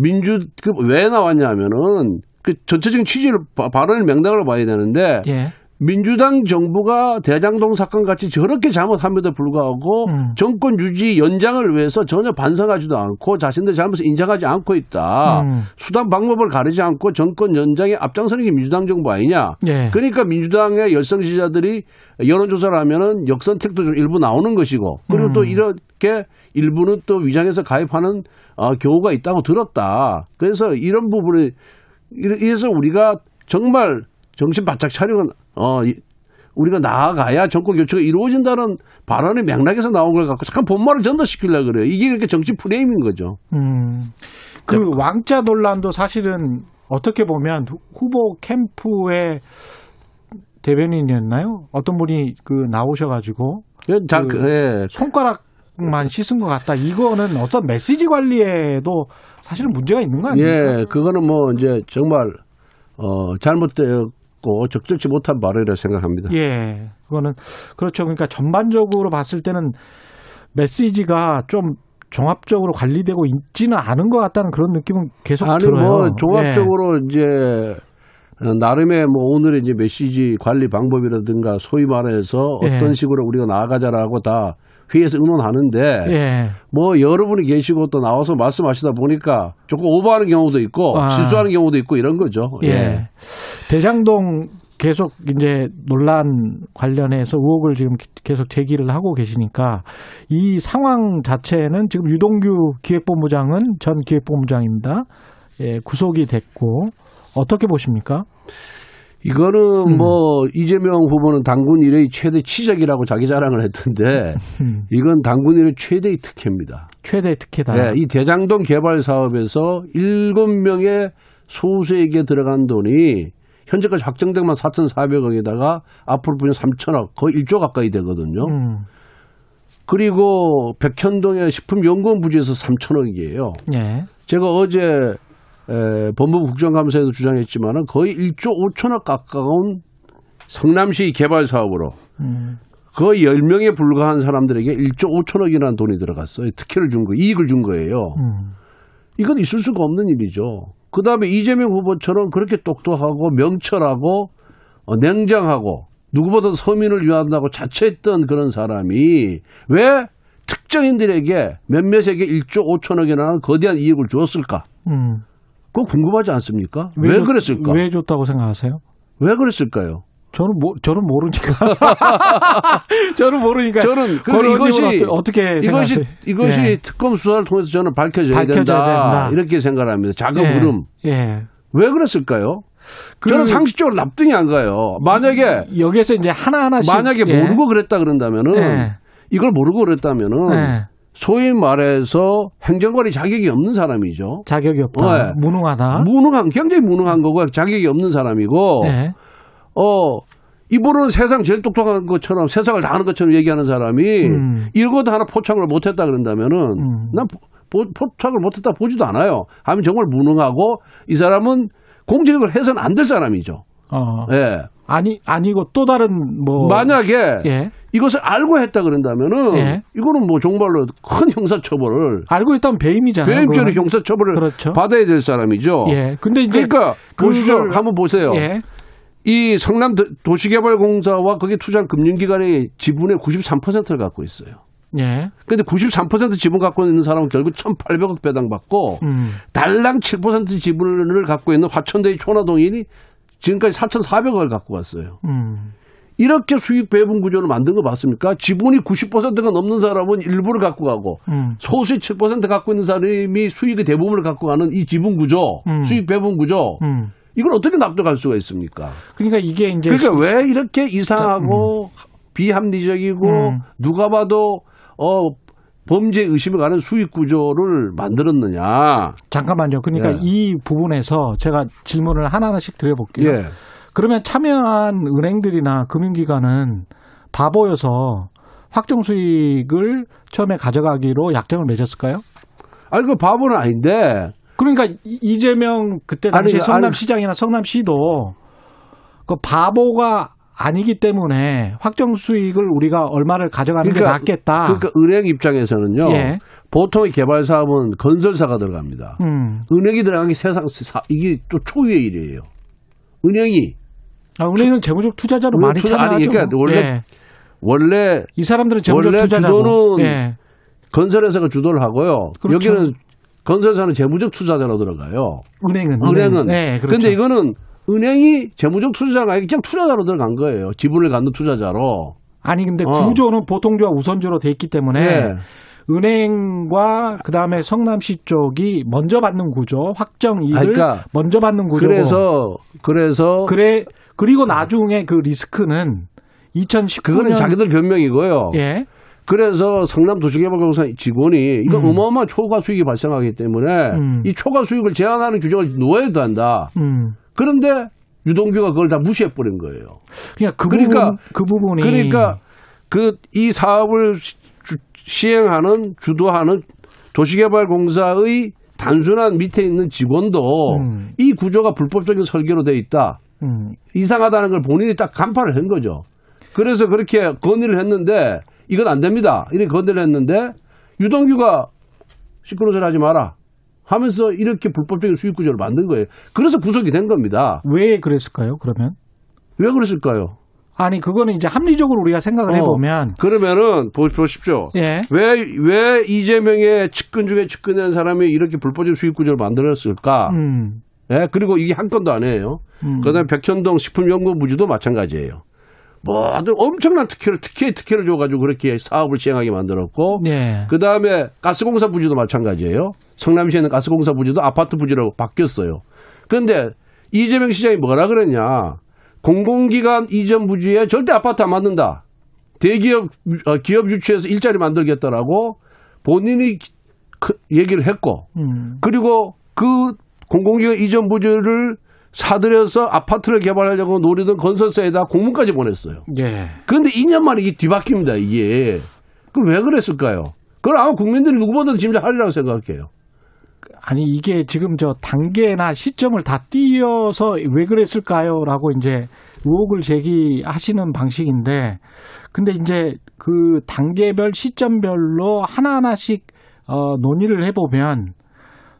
민주 그 왜 나왔냐면은 그 전체적인 취지를 바- 발언의 맥락을 봐야 되는데 예. 민주당 정부가 대장동 사건 같이 저렇게 잘못함에도 불구하고 음. 정권 유지 연장을 위해서 전혀 반성하지도 않고 자신들 잘못을 인정하지 않고 있다. 음. 수단 방법을 가리지 않고 정권 연장에 앞장서는 게 민주당 정부 아니냐. 예. 그러니까 민주당의 열성 지지자들이 여론조사를 하면은 역선택도 좀 일부 나오는 것이고 그리고 또 음. 이렇게 일부는 또 위장해서 가입하는 어, 경우가 있다고 들었다. 그래서 이런 부분을 이래- 이래서 우리가 정말 정신 바짝 차리고 어 이- 우리가 나아가야 정권 교체가 이루어진다는 발언의 맥락에서 나온 걸 갖고 잠깐 본말을 전달시키려고 그래요. 이게 이렇게 정치 프레임인 거죠. 음. 그 왕자 논란도 사실은 어떻게 보면 후- 후보 캠프의 대변인이었나요? 어떤 분이 그 나오셔가지고 자, 그- 예. 손가락만 씻은 것 같다. 이거는 어떤 메시지 관리에도 사실은 문제가 있는 거 아닙니까? 예, 그거는 뭐 이제 정말 어 잘못되 었고 적절치 못한 발언이라 생각합니다. 예, 그거는 그렇죠. 그러니까 전반적으로 봤을 때는 메시지가 좀 종합적으로 관리되고 있지는 않은 것 같다는 그런 느낌은 계속 아니 들어요. 뭐 예. 종합적으로 이제 어, 나름의 뭐 오늘의 이제 메시지 관리 방법이라든가 소위 말해서 예. 어떤 식으로 우리가 나아가자라고 다 회의에서 의논하는데 예. 뭐 여러분이 계시고 또 나와서 말씀하시다 보니까 조금 오버하는 경우도 있고 아. 실수하는 경우도 있고 이런 거죠. 예. 대장동 계속 이제 논란 관련해서 의혹을 지금 계속 제기를 하고 계시니까 이 상황 자체는 지금 유동규 기획본부장은 전 기획본부장입니다. 예, 구속이 됐고 어떻게 보십니까? 이거는 음. 뭐 이재명 후보는 당군 일의 최대 치적이라고 자기 자랑을 했던데 음, 이건 당군 일의 최대의 특혜입니다. 최대 특혜다. 네, 이 대장동 개발 사업에서 7명의 소수에게 들어간 돈이 현재까지 확정된 만 4,400억에다가 앞으로 보면 3천억, 거의 1조 가까이 되거든요. 음, 그리고 백현동의 식품연구원 부지에서 3천억이에요. 예. 제가 어제 에, 법무부 국정감사에서 주장했지만은 거의 1조 5천억 가까운 성남시 개발 사업으로 음, 거의 10명에 불과한 사람들에게 1조 5천억이라는 돈이 들어갔어요. 특혜를 준 거, 이익을 준 거예요. 음, 이건 있을 수가 없는 일이죠. 그 다음에 이재명 후보처럼 그렇게 똑똑하고 명철하고 어, 냉정하고 누구보다 서민을 위한다고 자처했던 그런 사람이 왜 특정인들에게 몇몇에게 1조 5천억이라는 거대한 이익을 주었을까? 음. 그거 궁금하지 않습니까? 왜, 줬- 그랬을까? 왜, 왜 줬다고 생각하세요? 그랬을까요? 저는 모, 저는 모르니까. 저는 모르니까. 저는 그 이것이 어떻게 이것이 생각하세요? 이것이 예. 특검 수사를 통해서 저는 밝혀져야, 밝혀져야 된다. 된다. 이렇게 생각을 합니다. 작은 예. 흐름. 예. 왜 그랬을까요? 그- 저는 상식적으로 납득이 안 가요. 만약에 여기에서 이제 하나 하나씩 만약에 예. 모르고 그랬다 그런다면은 예. 이걸 모르고 그랬다면은 예. 소위 말해서 행정관리 자격이 없는 사람이죠. 자격이 없다. 네. 무능하다. 무능한 굉장히 무능한 거고 자격이 없는 사람이고 예. 어 이분은 세상 제일 똑똑한 것처럼 세상을 다 아는 것처럼 얘기하는 사람이 음. 이것도 하나 포착을 못했다 그런다면은 음. 난 포, 포착을 못했다 보지도 않아요. 하면 정말 무능하고 이 사람은 공직을 해서는 안 될 사람이죠. 어. 예. 아니 아니고 또 다른 뭐 만약에 예. 이것을 알고 했다 그런다면은 예. 이거는 뭐 정말로 큰 형사처벌을 알고 있다면 배임이잖아요. 배임죄로. 형사처벌을 그렇죠. 받아야 될 사람이죠. 예. 근데 이제 그러니까 그걸- 보시죠. 한번 보세요. 예. 이 성남 도- 도시개발공사와 거기에 투자한 금융기관의 지분의 93%를 갖고 있어요. 예. 근데 93% 지분 갖고 있는 사람은 결국 1,800억 배당받고 음. 달랑 7% 지분을 갖고 있는 화천대유 초나동인이 지금까지 4,400억을 갖고 갔어요. 음. 이렇게 수익 배분 구조를 만든 거 봤습니까? 지분이 90%가 넘는 사람은 일부를 갖고 가고 음. 소수의 7% 갖고 있는 사람이 수익의 대부분을 갖고 가는 이 지분 구조, 음. 수익 배분 구조, 음. 이걸 어떻게 납득할 수가 있습니까? 그러니까 이게 이제 그러니까 왜 이렇게 이상하고 비합리적이고 음. 누가 봐도 어 범죄 의심을 가는 수익 구조를 만들었느냐? 잠깐만요. 그러니까 예. 이 부분에서 제가 질문을 하나하나씩 드려볼게요. 예. 그러면 참여한 은행들이나 금융기관은 바보여서 확정 수익을 처음에 가져가기로 약정을 맺었을까요? 아니 그 바보는 아닌데 그러니까 이- 이재명 그때 당시 아니, 성남시장이나 성남시도 그 바보가 아니기 때문에 확정 수익을 우리가 얼마를 가져가는 게 낫겠다. 그러니까 은행 입장에서는요. 예. 보통의 개발 사업은 건설사가 들어갑니다. 음. 은행이 들어간 게 세상 사- 이게 또 초유의 일이에요. 은행이 아, 은행은 재무적 투자자로 음, 많이 투자- 참여하죠. 아니, 그러니까 원래 예. 원래 이 사람들은 재무적 원래 투자자고. 주도는 예. 건설회사가 주도를 하고요. 그렇죠. 여기는 건설사는 재무적 투자자로 들어가요. 은행은 은행은. 네, 그렇죠. 근데 이거는 은행이 재무적 투자자가 아니고 그냥 투자자로 들어간 거예요. 지분을 갖는 투자자로. 아니 근데 어. 구조는 보통주와 우선주로 돼 있기 때문에 네. 은행과 그다음에 성남시 쪽이 먼저 받는 구조, 확정 이익을 아, 그러니까 먼저 받는 구조고. 그래서 그래서 그래 그리고 나중에 그 리스크는 2019년 그거는 자기들 변명이고요. 예. 그래서 성남 도시개발공사 직원이 이건 음. 어마어마한 초과 수익이 발생하기 때문에 음. 이 초과 수익을 제한하는 규정을 놓아야 한다. 음. 그런데 유동규가 그걸 다 무시해 버린 거예요. 그러니까 그 그러니까- 부분 그 부분이 그러니까 그 이 사업을 시- 주- 시행하는 주도하는 도시개발공사의 단순한 밑에 있는 직원도 음. 이 구조가 불법적인 설계로 돼 있다. 음. 이상하다는 걸 본인이 딱 간파를 한 거죠. 그래서 그렇게 건의를 했는데 이건 안 됩니다. 이렇게 건의를 했는데 유동규가 시끄러운 소리 하지 마라 하면서 이렇게 불법적인 수익 구조를 만든 거예요. 그래서 구속이 된 겁니다. 왜 그랬을까요? 그러면 왜 그랬을까요? 아니 그거는 이제 합리적으로 우리가 생각을 어, 해보면 그러면은 보, 보십시오. 예. 왜, 왜 이재명의 측근 중에 측근인 사람이 이렇게 불법적 수익 구조를 만들었을까? 음. 예, 그리고 이게 한 건도 아니에요. 음. 그 다음에 백현동 식품연구부지도 마찬가지예요. 모두 엄청난 특혜를, 특혜, 특혜를 줘가지고 그렇게 사업을 시행하게 만들었고, 예. 그 다음에 가스공사 부지도 마찬가지예요. 성남시에는 가스공사 부지도 아파트 부지로 바뀌었어요. 그런데 이재명 시장이 뭐라 그랬냐. 공공기관 이전 부지에 절대 아파트 안 만든다. 대기업, 어, 기업 유치해서 일자리 만들겠다라고 본인이 크- 얘기를 했고, 음. 그리고 그 공공기관 이전 부지를 사들여서 아파트를 개발하려고 노리던 건설사에다 공문까지 보냈어요. 예. 그런데 2년 만에 이게 뒤바뀝니다, 이게. 그럼 왜 그랬을까요? 그걸 아마 국민들이 누구보다도 짐작하리라고 생각해요. 아니 이게 지금 저 단계나 시점을 다 띄어서 왜 그랬을까요 라고 이제 의혹을 제기하시는 방식인데 근데 이제 그 단계별 시점별로 하나하나씩 어 논의를 해보면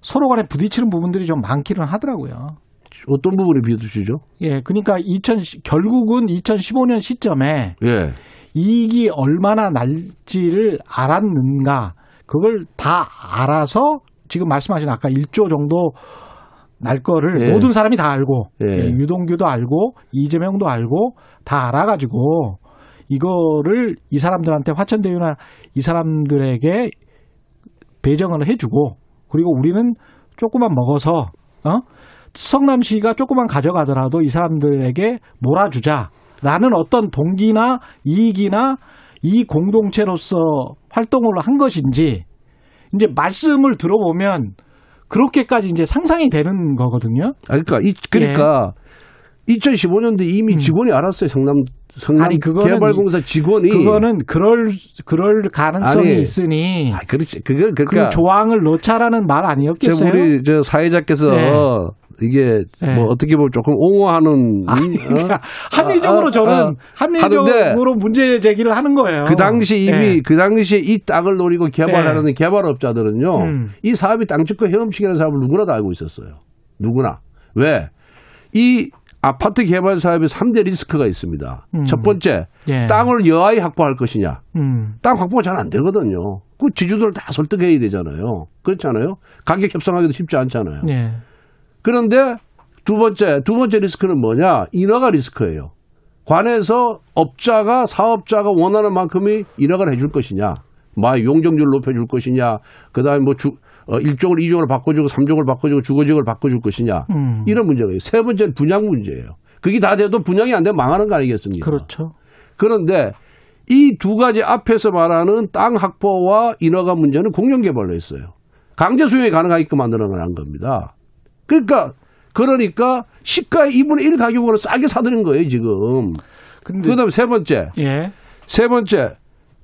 서로 간에 부딪히는 부분들이 좀 많기는 하더라고요. 어떤 부분에 비춰주죠? 예, 그러니까 2000 결국은 2015년 시점에 예. 이익이 얼마나 날지를 알았는가 그걸 다 알아서 지금 말씀하신 아까 1조 정도 날 거를 예. 모든 사람이 다 알고 예. 예, 유동규도 알고 이재명도 알고 다 알아가지고 이거를 이 사람들한테 화천대유나 이 사람들에게 배정을 해주고 그리고 우리는 조금만 먹어서 어 성남시가 조금만 가져가더라도 이 사람들에게 몰아주자라는 어떤 동기나 이익이나 이 공동체로서 활동을 한 것인지 이제 말씀을 들어보면 그렇게까지 이제 상상이 되는 거거든요. 아, 그러니까, 이, 그러니까 2015년도 이미 직원이 알았어요. 성남, 성남 예. 아니, 그거는 개발공사 직원이. 그거는 그럴 그럴 가능성이 아니, 있으니 아, 그렇지. 그거, 그 그러니까. 조항을 넣자라는 말저 아니었겠어요? 우리 저 사회자께서 네. 이게 네. 뭐 어떻게 보면 조금 옹호하는 아니, 어? 그러니까 합리적으로 아, 아, 저는 아. 합리적으로 문제 제기를 하는 거예요. 그 당시 이미 네. 그 당시에 이 땅을 노리고 개발하는 개발업자들은요 음. 이 사업이 땅집과 헤엄치기라는 사업을 누구나 다 알고 있었어요. 누구나 왜? 이 아파트 개발 사업에 3대 리스크가 있습니다. 음. 첫 번째, 예. 땅을 여하이 확보할 것이냐. 음. 땅 확보가 잘 안 되거든요. 그 지주들을 다 설득해야 되잖아요. 그렇잖아요. 가격 협상하기도 쉽지 않잖아요. 예. 그런데 두 번째, 두 번째 리스크는 뭐냐? 인허가 리스크예요. 관에서 업자가, 사업자가 원하는 만큼의 인허가를 해줄 것이냐. 막 용적률 높여줄 것이냐. 그 다음에 뭐 주, 어, 1종을 2종을 바꿔주고 3종을 바꿔주고 주거지역을 바꿔줄 것이냐. 음. 이런 문제가 있어요. 세 번째는 분양 문제예요. 그게 다 돼도 분양이 안 되면 망하는 거 아니겠습니까? 그렇죠. 그런데 이 두 가지 앞에서 말하는 땅 확보와 인허가 문제는 공영 개발로 했어요. 강제 수용이 가능하게끔 만들어 놓은 겁니다. 그러니까 그러니까 시가의 2분의 1 가격으로 싸게 사드는 거예요, 지금. 근데 그다음에 세 번째. 예. 세 번째.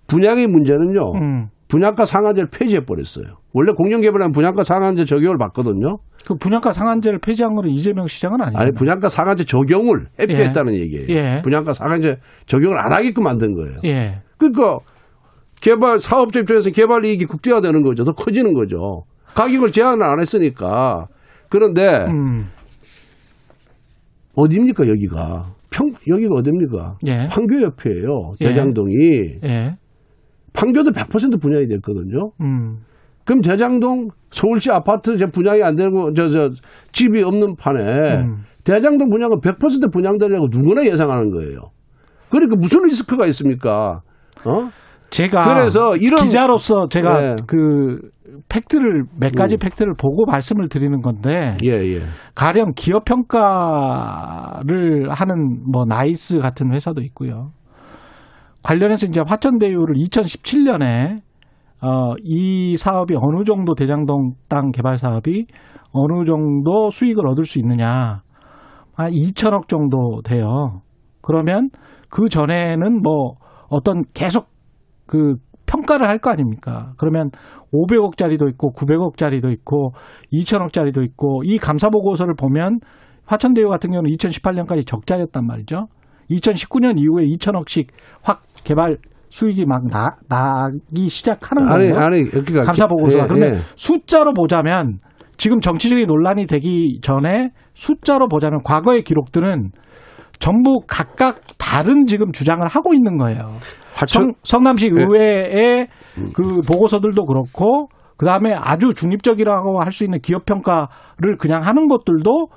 분양의 문제는요. 음. 분양가 상한제를 폐지해 버렸어요. 원래 공정개발하면 분양가 상한제 적용을 받거든요. 그 분양가 상한제를 폐지한 거는 이재명 시장은 아니죠. 아니 분양가 상한제 적용을 해피했다는 얘기예요. 예. 분양가 상한제 적용을 안 하게끔 만든 거예요. 예. 그러니까 개발 사업자 입장에서 개발 이익이 극대화되는 거죠. 더 커지는 거죠. 가격을 제한을 안 했으니까. 그런데 음. 어디입니까 여기가? 평 여기가 어디입니까? 예. 판교 옆이에요. 예. 대장동이 예. 판교도 100% 분양이 됐거든요. 음. 그럼 대장동 서울시 아파트 이제 분양이 안 되고 저 저 집이 없는 판에 음. 대장동 분양은 100% 분양되려고 누구나 예상하는 거예요. 그러니까 무슨 리스크가 있습니까? 어? 제가 그래서 이런- 기자로서 제가 네. 그 팩트를 몇 가지 음. 팩트를 보고 말씀을 드리는 건데 예, 예. 가령 기업 평가를 하는 뭐 나이스 같은 회사도 있고요. 관련해서 이제 화천대유를 2017년에 어, 이 사업이 어느 정도 대장동 땅 개발 사업이 어느 정도 수익을 얻을 수 있느냐. 한 2천억 정도 돼요. 그러면 그 전에는 뭐 어떤 계속 그 평가를 할 거 아닙니까? 그러면 500억짜리도 있고 900억짜리도 있고 2천억짜리도 있고 이 감사 보고서를 보면 화천대유 같은 경우는 2018년까지 적자였단 말이죠. 2019년 이후에 2천억씩 확 개발 수익이 막 나, 나기 시작하는 아니, 거예요. 아니, 그러니까 감사 보고서가 예, 그러면 예. 숫자로 보자면 지금 정치적인 논란이 되기 전에 숫자로 보자면 과거의 기록들은 전부 각각 다른 지금 주장을 하고 있는 거예요. 성, 성남시 예. 의회의 그 보고서들도 그렇고 그다음에 아주 중립적이라고 할 수 있는 기업 평가를 그냥 하는 것들도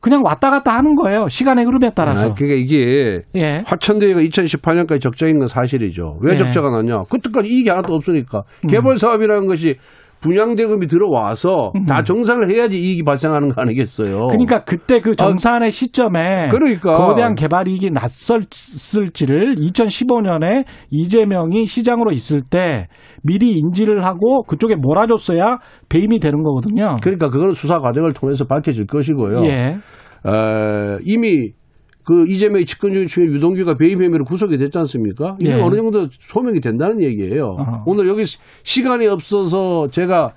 그냥 왔다 갔다 하는 거예요. 시간의 흐름에 따라서. 아, 그러니까 이게 예. 화천대유가 2018년까지 적자인 건 사실이죠. 왜 예. 적자가 났냐? 그때까지 이익이 하나도 없으니까. 개발 사업이라는 것이 분양대금이 들어와서 다 정산을 해야지 이익이 발생하는 거 아니겠어요? 그러니까 그때 그 정산의 시점에 그러니까. 거대한 개발 이익이 났었을지를 2015년에 이재명이 시장으로 있을 때 미리 인지를 하고 그쪽에 몰아줬어야 배임이 되는 거거든요. 그러니까 그거는 수사 과정을 통해서 밝혀질 것이고요. 예. 어, 이미 그 이재명의 측근중 중에 유동규가 배임 혐의로 구속이 됐지 않습니까? 이게 예. 어느 정도 소명이 된다는 얘기예요. 어허. 오늘 여기 시- 시간이 없어서 제가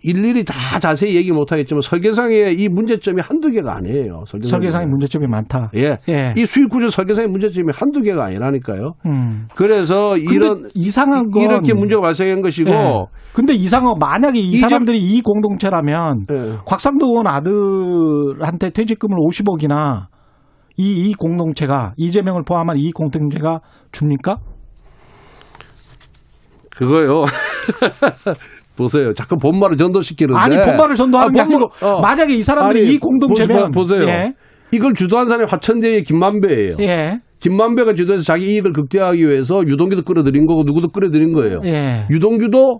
일일이 다 자세히 얘기 못 하겠지만 설계상의 이 문제점이 한두 개가 아니에요. 설계상에. 설계상 의 문제점이 많다. 예. 예. 이 수익 구조 설계상의 문제점이 한두 개가 아니라니까요. 음. 그래서 이런 이상한 건 이렇게 문제가 발생한 것이고 예. 근데 이상한 건 만약에 이 사람들이 이 공동체라면 예. 곽상도 의원 아들한테 퇴직금을 50억이나 이, 이 공동체가 이재명을 포함한 이 공동체가 줍니까? 그거요. 보세요. 자꾸 본말을 전도시키는데. 아니 본말을 전도하는 게 아, 본말- 아니고 어. 만약에 이 사람들이 아니, 이 공동체면 보세- 보세요. 예. 이걸 주도한 사람이 화천대의 김만배예요. 예. 김만배가 주도해서 자기 이익을 극대화하기 위해서 유동규도 끌어들인 거고 누구도 끌어들인 거예요. 예. 유동규도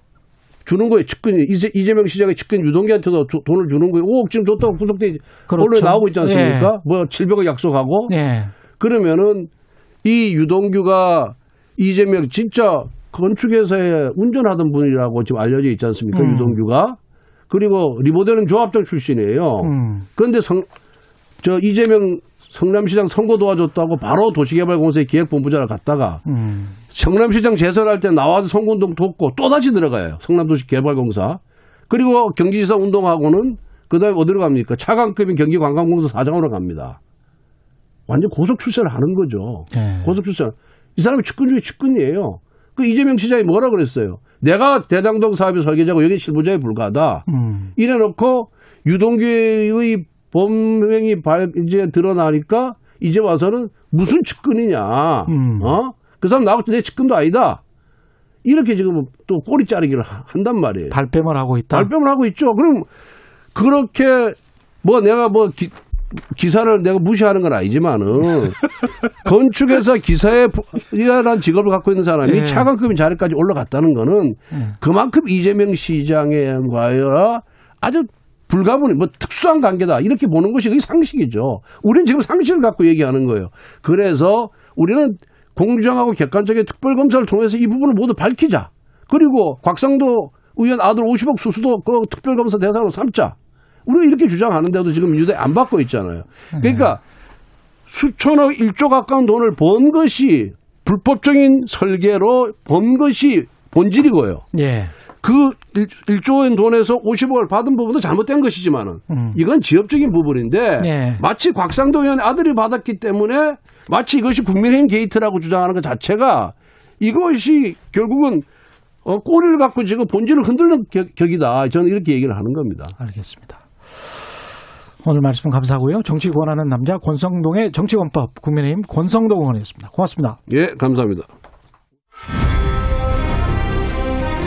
주는 거예요. 측근이 이재, 이재명 시장의 측근 유동규한테도 주- 돈을 주는 거예요. 5억 지금 줬다고 구속돼 그렇죠. 언론에 나오고 있지 않습니까? 뭐 700억 약속하고 예. 그러면은 이 유동규가 이재명 진짜 건축회사에 운전하던 분이라고 지금 알려져 있지 않습니까? 음. 유동규가 그리고 리모델링 조합장 출신이에요. 음. 그런데 성, 저 이재명 성남시장 선거 도와줬다고 바로 도시개발공사의 기획본부장을 갔다가 음. 성남시장 재선할 때 나와서 선거운동 돕고 또다시 들어가요. 성남도시개발공사. 그리고 경기지사 운동하고는 그 다음에 어디로 갑니까? 차관급인 경기관광공사 사장으로 갑니다. 완전 고속 출세를 하는 거죠. 예. 고속 출세. 이 사람이 측근 중에 측근이에요. 그 이재명 시장이 뭐라 그랬어요? 내가 대장동 사업의 설계자고 여기 실무자에 불과하다. 음. 이래놓고 유동규의 범행이 발, 이제 드러나니까 이제 와서는 무슨 측근이냐. 음. 어? 그 사람 나올 때 내 측근도 아니다. 이렇게 지금 또 꼬리 자르기를 하- 한단 말이에요. 발뺌을 하고 있다. 발뺌을 하고 있죠. 그럼 그렇게 뭐 내가 뭐 기, 기사를 내가 무시하는 건 아니지만은 건축회사 기사에 이라는 직업을 갖고 있는 사람이 예. 차관급인 자리까지 올라갔다는 거는 그만큼 이재명 시장과의 아주 불가분이 뭐 특수한 관계다 이렇게 보는 것이 그게 상식이죠. 우리는 지금 상식을 갖고 얘기하는 거예요. 그래서 우리는 공정하고 객관적인 특별검사를 통해서 이 부분을 모두 밝히자. 그리고 곽상도 의원 아들 50억 수수도 그 특별검사 대상으로 삼자. 우리가 이렇게 주장하는데도 지금 민주당이 안 받고 있잖아요. 그러니까 수천억 1조 가까운 돈을 번 것이 불법적인 설계로 번 것이 본질이고요. 예. 그 1, 조 원 돈에서 50억을 받은 부분도 잘못된 것이지만은 음. 이건 지엽적인 부분인데 예. 마치 곽상도 의원 아들이 받았기 때문에 마치 이것이 국민의힘 게이트라고 주장하는 것 자체가 이것이 결국은 어, 꼬리를 갖고 지금 본질을 흔들는 격, 격이다. 저는 이렇게 얘기를 하는 겁니다. 알겠습니다. 오늘 말씀 감사하고요. 정치 권하는 남자 권성동의 정치권법 국민의힘 권성동 의원이었습니다. 고맙습니다. 예, 감사합니다.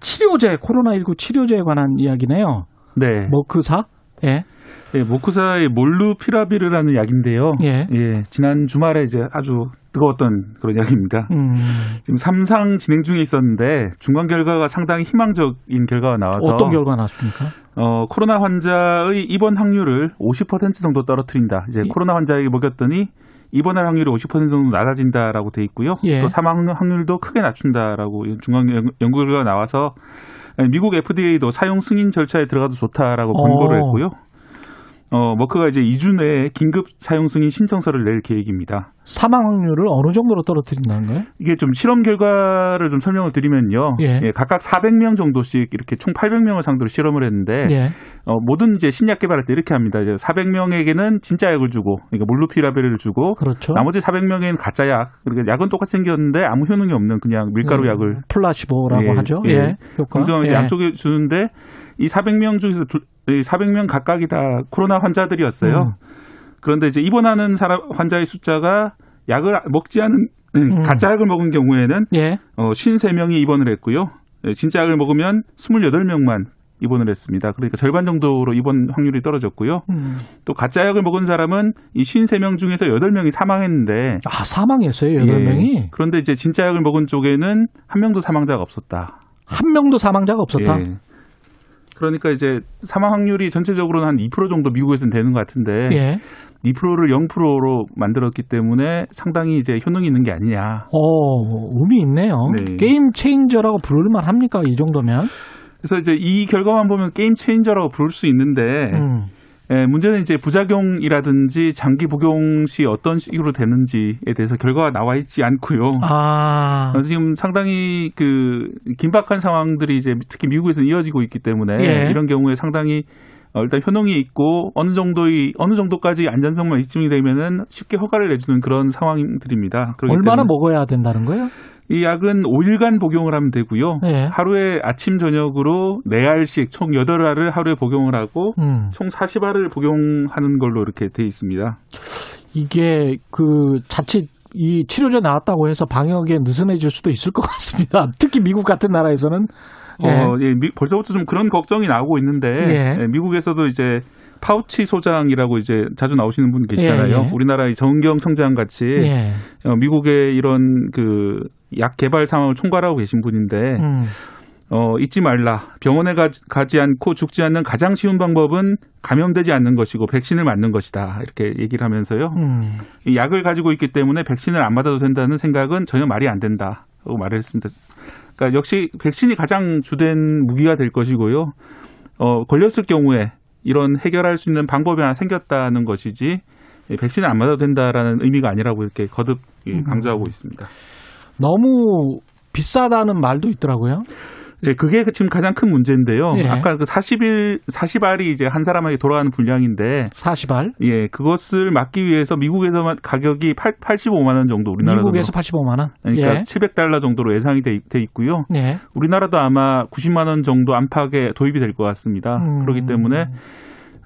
치료제, 코로나19 치료제에 관한 이야기네요. 네. 머크사? 예. 네, 모크사의 몰루피라비르라는 약인데요. 예. 지난 주말에 이제 아주 뜨거웠던 그런 약입니다. 음, 지금 삼상 진행 중에 있었는데 중간 결과가 상당히 희망적인 결과가 나와서 어떤 결과 나왔습니까? 어, 코로나 환자의 입원 확률을 50% 정도 떨어뜨린다. 이제 예. 코로나 환자에게 먹였더니 입원할 확률이 50% 정도 낮아진다라고 돼 있고요. 예. 또 사망 확률도 크게 낮춘다라고 연- 연구 결과가 나와서 미국 FDA도 사용 승인 절차에 들어가도 좋다라고 권고를 어. 했고요. 어, 머크가 이제 2주 내에 긴급 사용 승인 신청서를 낼 계획입니다. 사망 확률을 어느 정도로 떨어뜨린다는 거예요? 이게 좀 실험 결과를 좀 설명을 드리면요. 예. 각각 400명 정도씩 이렇게 총 800명을 상대로 실험을 했는데 예. 어, 모든 이제 신약 개발할 때 이렇게 합니다. 이제 400명에게는 진짜 약을 주고, 그러니까 몰루피라벨을 주고, 그렇죠. 나머지 400명에는 가짜 약. 그러니까 약은 똑같이 생겼는데 아무 효능이 없는 그냥 밀가루 음, 약을 플라시보라고 예, 하죠. 예. 예. 효과. 검정을 이제 예. 양쪽에 주는데 이 400명 중에서 두, 이 400명 각각이 다 코로나 환자들이었어요. 음. 그런데 이제 입원하는 사람 환자의 숫자가 약을 먹지 않은 음. 가짜 약을 먹은 경우에는 예. 어, 53명이 입원을 했고요. 예, 진짜 약을 먹으면 28명만 입원을 했습니다. 그러니까 절반 정도로 입원 확률이 떨어졌고요. 음. 또 가짜 약을 먹은 사람은 이 53명 중에서 8명이 사망했는데 아, 사망했어요. 여덟 예, 명이 그런데 이제 진짜 약을 먹은 쪽에는 한 명도 사망자가 없었다. 한 명도 사망자가 없었다. 예. 그러니까 이제 사망 확률이 전체적으로는 한 2% 정도 미국에서는 되는 것 같은데 예. 2%를 0%로 만들었기 때문에 상당히 이제 효능이 있는 게 아니냐. 어, 의미 있네요. 네. game changer라고 부를 만 합니까? 이 정도면? 그래서 이제 이 결과만 보면 game changer라고 부를 수 있는데 음. 예, 문제는 이제 부작용이라든지 장기 복용 시 어떤 식으로 되는지에 대해서 결과가 나와 있지 않고요. 아. 지금 상당히 그 긴박한 상황들이 이제 특히 미국에서는 이어지고 있기 때문에 예. 이런 경우에 상당히 어, 일단 효능이 있고 어느 정도의 어느 정도까지 안전성만 입증이 되면은 쉽게 허가를 내주는 그런 상황들입니다. 얼마나 먹어야 된다는 거예요? 이 약은 5일간 복용을 하면 되고요. 예. 하루에 아침 저녁으로 4알씩 총 8알을 하루에 복용을 하고 음. 총 40알을 복용하는 걸로 이렇게 돼 있습니다. 이게 그 자칫 이 치료제 나왔다고 해서 방역에 느슨해질 수도 있을 것 같습니다. 특히 미국 같은 나라에서는 예. 어, 예, 미- 벌써부터 좀 그런 걱정이 나오고 있는데 예. 예, 미국에서도 이제 파우치 소장이라고 이제 자주 나오시는 분 계시잖아요. 예, 예. 우리나라의 정경 청장 같이 예. 어, 미국의 이런 그 약 개발 상황을 총괄하고 계신 분인데 음. 어, 잊지 말라. 병원에 가, 가지 않고 죽지 않는 가장 쉬운 방법은 감염되지 않는 것이고 백신을 맞는 것이다. 이렇게 얘기를 하면서요. 음. 이 약을 가지고 있기 때문에 백신을 안 맞아도 된다는 생각은 전혀 말이 안 된다고 말을 했습니다. 그러니까 역시 백신이 가장 주된 무기가 될 것이고요. 어, 걸렸을 경우에 이런 해결할 수 있는 방법이 하나 생겼다는 것이지 이 백신을 안 맞아도 된다라는 의미가 아니라고 이렇게 거듭 예, 강조하고 있습니다. 너무 비싸다는 말도 있더라고요. 네, 그게 지금 가장 큰 문제인데요. 예. 아까 그 40일, 40알이 이제 한 사람에게 돌아가는 분량인데, 40알. 예, 그것을 막기 위해서 미국에서만 가격이 8, 85만 원 정도, 우리나라도. 미국에서 85만 원. 그러니까 예. 700달러 정도로 예상이 돼, 돼 있고요. 예. 우리나라도 아마 90만 원 정도 안팎에 도입이 될 것 같습니다. 음. 그렇기 때문에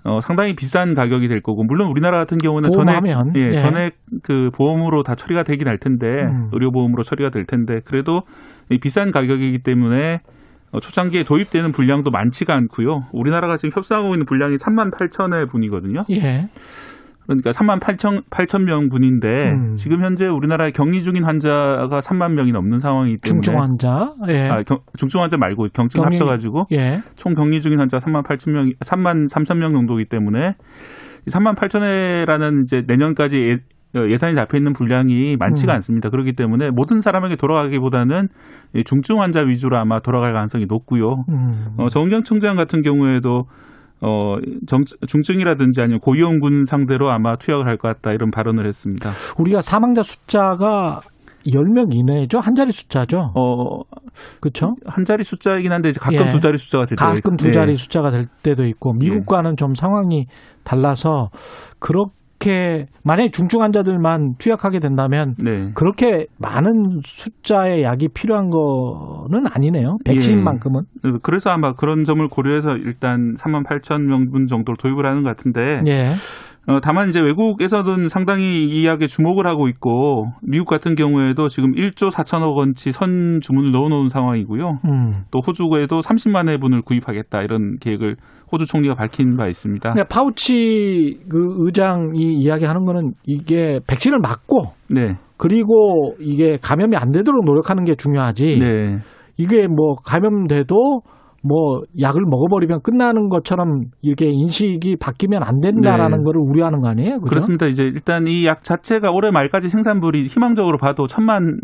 어, 상당히 비싼 가격이 될 거고 물론 우리나라 같은 경우는 전액 보험하면, 예, 예. 전액 그 보험으로 다 처리가 되긴 할 텐데 음. 의료 보험으로 처리가 될 텐데 그래도 이 비싼 가격이기 때문에 어, 초창기에 도입되는 분량도 많지가 않고요. 우리나라가 지금 협상하고 있는 분량이 3만 8천의 분이거든요. 예. 그러니까 3만 8천 8천 명 분인데 음. 지금 현재 우리나라에 격리 중인 환자가 3만 명이 넘는 상황이기 때문에 중증 환자. 예. 아, 경- 중증 환자 말고 경증 격리- 합쳐가지고 예. 총 격리 중인 환자 3만 8천 명, 3만 3천 명 정도이기 때문에 이 3만 8천회라는 이제 내년까지 예, 예산이 잡혀 있는 분량이 많지가 음. 않습니다. 그렇기 때문에 모든 사람에게 돌아가기보다는 이 중증 환자 위주로 아마 돌아갈 가능성이 높고요. 음. 어, 정은경 총장 같은 경우에도 어, 정, 중증이라든지 아니면 고위험군 상대로 아마 투약을 할 것 같다 이런 발언을 했습니다. 우리가 사망자 숫자가 10명 이내죠? 한 자리 숫자죠? 어, 그렇죠? 한 자리 숫자이긴 한데 가끔 예. 두 자리 숫자가 될 때가 가끔 있- 두 네. 자리 숫자가 될 때도 있고 미국과는 좀 상황이 달라서 그렇게 만약에 중증 환자들만 투약하게 된다면 네. 그렇게 많은 숫자의 약이 필요한 거는 아니네요. 백신만큼은. 예. 그래서 아마 그런 점을 고려해서 일단 3만 8천 명분 정도로 도입을 하는 것 같은데 예. 어, 다만 이제 외국에서는 상당히 이 이야기에 주목을 하고 있고 미국 같은 경우에도 지금 1조 4천억 원치 선 주문을 넣어놓은 상황이고요. 음. 또 호주에도 30만 회분을 구입하겠다 이런 계획을 호주 총리가 밝힌 바 있습니다. 근데 파우치 그 의장이 이야기하는 거는 이게 백신을 맞고 네. 그리고 이게 감염이 안 되도록 노력하는 게 중요하지. 네. 이게 뭐 감염돼도 뭐 약을 먹어버리면 끝나는 것처럼 이렇게 인식이 바뀌면 안 된다라는 네. 거를 우려하는 거 아니에요? 그죠? 그렇습니다. 이제 일단 이 약 자체가 올해 말까지 생산물이 희망적으로 봐도 천만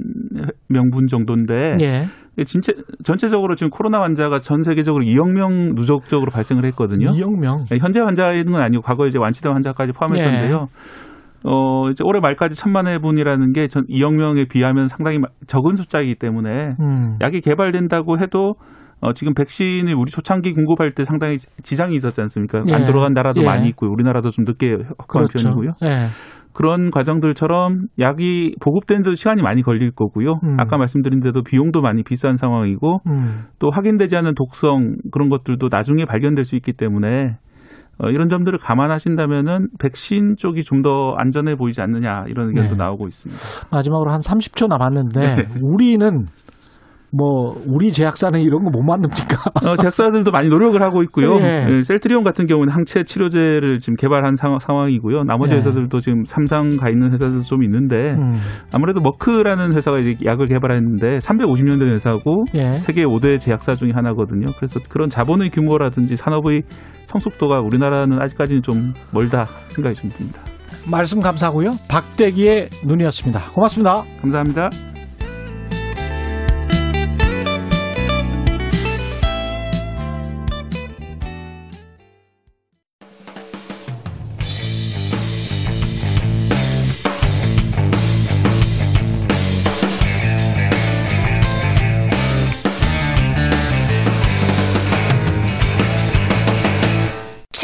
명분 정도인데 예. 진짜 전체적으로 지금 코로나 환자가 전 세계적으로 2억 명 누적적으로 발생을 했거든요. 2억 명. 네, 현재 환자는 건 아니고 과거에 이제 완치된 환자까지 포함했던데요. 어, 이제 올해 말까지 천만 회분이라는 게 전 2억 명에 비하면 상당히 마- 적은 숫자이기 때문에 음. 약이 개발된다고 해도 어, 지금 백신을 우리 초창기 공급할 때 상당히 지장이 있었지 않습니까? 예. 안 들어간 나라도 예. 많이 있고요. 우리나라도 좀 늦게 확보한 그렇죠. 편이고요. 예. 그런 과정들처럼 약이 보급되는 데도 시간이 많이 걸릴 거고요. 음. 아까 말씀드린 대로 비용도 많이 비싼 상황이고 음. 또 확인되지 않은 독성 그런 것들도 나중에 발견될 수 있기 때문에 어, 이런 점들을 감안하신다면은 백신 쪽이 좀 더 안전해 보이지 않느냐 이런 의견도 네. 나오고 있습니다. 마지막으로 한 30초 남았는데 네. 우리는 뭐 우리 제약사는 이런 거 못 만듭니까? 어, 제약사들도 많이 노력을 하고 있고요. 예. 예, 셀트리온 같은 경우는 항체 치료제를 지금 개발한 상, 황 이고요 나머지 예. 회사들도 지금 삼상 가 있는 회사들도 좀 있는데 음. 아무래도 머크라는 회사가 이제 약을 개발했는데 350년 된 회사고 예. 세계 5대 제약사 중에 하나거든요. 그래서 그런 자본의 규모라든지 산업의 성숙도가 우리나라는 아직까지는 좀 멀다 생각이 좀 듭니다. 말씀 감사하고요. 박대기의 눈이었습니다. 고맙습니다. 감사합니다.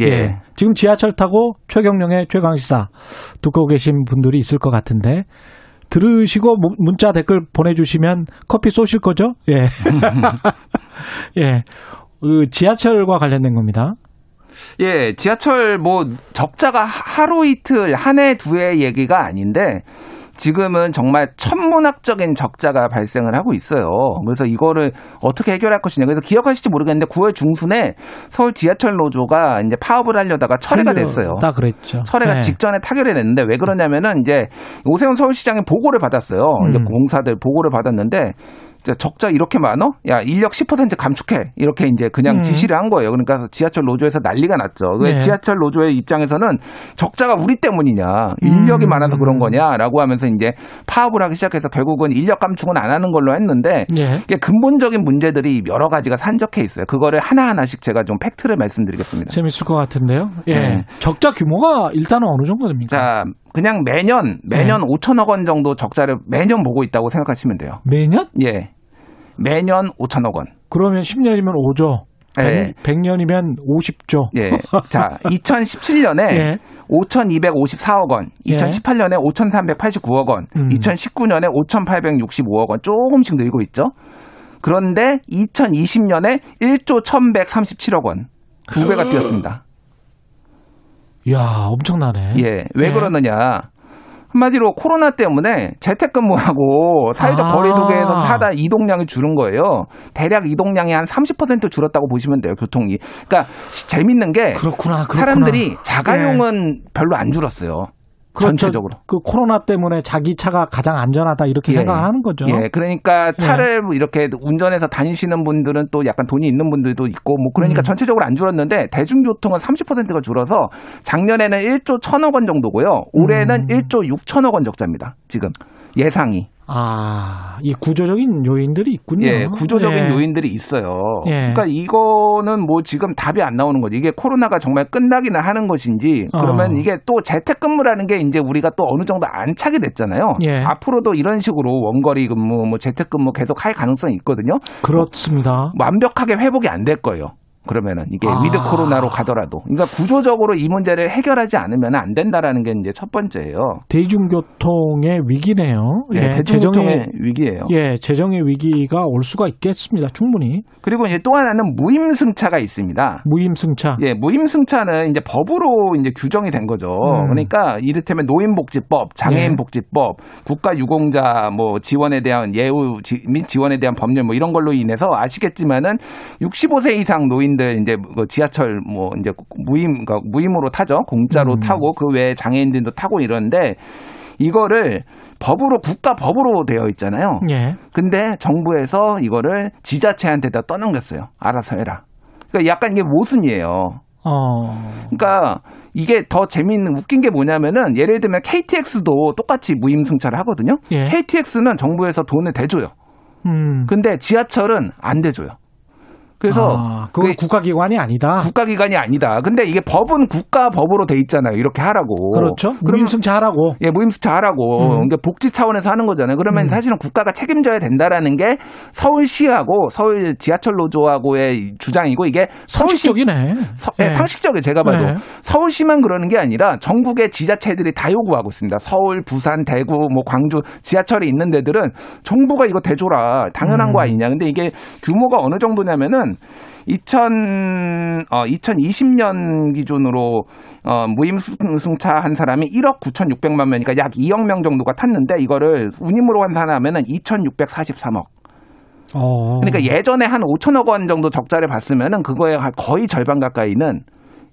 예. 지금 지하철 타고 최경령의 최강시사 듣고 계신 분들이 있을 것 같은데 들으시고 문- 문자 댓글 보내주시면 커피 쏘실 거죠? 예. 예. 그 지하철과 관련된 겁니다. 예, 지하철 뭐 적자가 하루 이틀 한 해 두 해 얘기가 아닌데 지금은 정말 천문학적인 적자가 발생을 하고 있어요. 그래서 이거를 어떻게 해결할 것이냐. 그래서 기억하실지 모르겠는데 9월 중순에 서울 지하철 노조가 이제 파업을 하려다가 철회가 됐어요. 다 그랬죠. 철회가 네. 직전에 타결이 됐는데 왜 그러냐면은 이제 오세훈 서울시장이 보고를 받았어요. 이제 음. 공사들 보고를 받았는데 적자 이렇게 많어? 야 인력 10% 감축해 이렇게 이제 그냥 음. 지시를 한 거예요. 그러니까 지하철 노조에서 난리가 났죠. 왜 네. 지하철 노조의 입장에서는 적자가 우리 때문이냐, 인력이 음. 많아서 그런 거냐라고 하면서 이제 파업을 하기 시작해서 결국은 인력 감축은 안 하는 걸로 했는데 예. 이게 근본적인 문제들이 여러 가지가 산적해 있어요. 그거를 하나 하나씩 제가 좀 팩트를 말씀드리겠습니다. 재밌을 것 같은데요. 예. 네. 적자 규모가 일단은 어느 정도 됩니까? 자, 그냥 매년 매년 5천억 원 정도 적자를 매년 보고 있다고 생각하시면 돼요. 매년? 예. 매년 5천억 원. 그러면 10년이면 5조. 네. 100, 년이면 50조. 예. 자, 2017년에 예. 5,254억 원, 예. 2018년에 5,389억 원, 음. 2019년에 5,865억 원 조금씩 늘고 있죠. 그런데 2020년에 1조 1,137억 원. 두 배가 뛰었습니다. 이야, 엄청나네. 예. 왜 예. 그러느냐. 한마디로 코로나 때문에 재택근무하고 사회적 아. 거리두기에서 사다 이동량이 줄은 거예요. 대략 이동량이 한 30% 줄었다고 보시면 돼요, 교통이. 그러니까 재밌는 게 그렇구나, 그렇구나. 사람들이 자가용은 별로 안 줄었어요. 그렇죠. 전체적으로. 그 코로나 때문에 자기 차가 가장 안전하다 이렇게 예. 생각하는 거죠. 예, 그러니까 차를 이렇게 운전해서 다니시는 분들은 또 약간 돈이 있는 분들도 있고 뭐 그러니까 음. 전체적으로 안 줄었는데 대중교통은 30%가 줄어서 작년에는 1조 1천억 원 정도고요. 올해는 음. 1조 6천억 원 적자입니다. 지금 예상이. 아, 이 구조적인 요인들이 있군요. 예, 구조적인 예. 요인들이 있어요. 예. 그러니까 이거는 뭐 지금 답이 안 나오는 거죠. 이게 코로나가 정말 끝나기는 하는 것인지 그러면 어. 이게 또 재택근무라는 게 이제 우리가 또 어느 정도 안착이 됐잖아요. 예. 앞으로도 이런 식으로 원거리 근무, 뭐 재택근무 계속 할 가능성이 있거든요. 그렇습니다. 완벽하게 회복이 안 될 거예요. 그러면은 이게 아. with 코로나로 가더라도 그러니까 구조적으로 이 문제를 해결하지 않으면 안 된다라는 게 이제 첫 번째예요. 대중교통의 위기네요. 예, 예, 대중교통의 재정의 위기예요. 예, 재정의 위기가 올 수가 있겠습니다. 충분히 그리고 이제 또 하나는 무임승차가 있습니다. 무임승차. 예, 무임승차는 이제 법으로 이제 규정이 된 거죠. 음. 그러니까 이를테면 노인복지법, 장애인복지법, 국가유공자 뭐 지원에 대한 예우 지- 및 지원에 대한 법률 뭐 이런 걸로 인해서 아시겠지만은 65세 이상 노인 들 이제 그 지하철 뭐 이제 무임 그러니까 무임으로 타죠. 공짜로 음. 타고 그 외에 장애인들도 타고 이러는데 이거를 법으로 국가 법으로 되어 있잖아요. 예. 근데 정부에서 이거를 지자체한테다 떠넘겼어요. 알아서 해라. 그러니까 약간 이게 모순이에요. 어. 그러니까 이게 더 재미있는 웃긴 게 뭐냐면은 예를 들면 KTX도 똑같이 무임 승차를 하거든요. 예. KTX는 정부에서 돈을 대줘요. 음. 근데 지하철은 안 대줘요. 그래서 아, 그건 그게 국가기관이 아니다. 국가기관이 아니다. 근데 이게 법은 국가 법으로 돼 있잖아요. 이렇게 하라고. 그렇죠. 무임승차 하라고. 예, 무임승차 하라고. 음. 그러니까 복지 차원에서 하는 거잖아요. 그러면 음. 사실은 국가가 책임져야 된다라는 게 서울시하고 서울 지하철 노조하고의 주장이고 이게 서울시 상식적이네. 서- 예, 예. 상식적이에요. 제가 봐도 네. 서울시만 그러는 게 아니라 전국의 지자체들이 다 요구하고 있습니다. 서울, 부산, 대구, 뭐 광주 지하철이 있는 데들은 정부가 이거 대줘라 당연한 음. 거 아니냐. 근데 이게 규모가 어느 정도냐면은 2000, 어, 2020년 기준으로 어, 무임승차 한 사람이 1억 9,600만 명이니까 약 2억 명 정도가 탔는데 이거를 운임으로 환산하면 은 2,643억. 어. 그러니까 예전에 한 5천억 원 정도 적자를 봤으면은 그거의 거의 절반 가까이는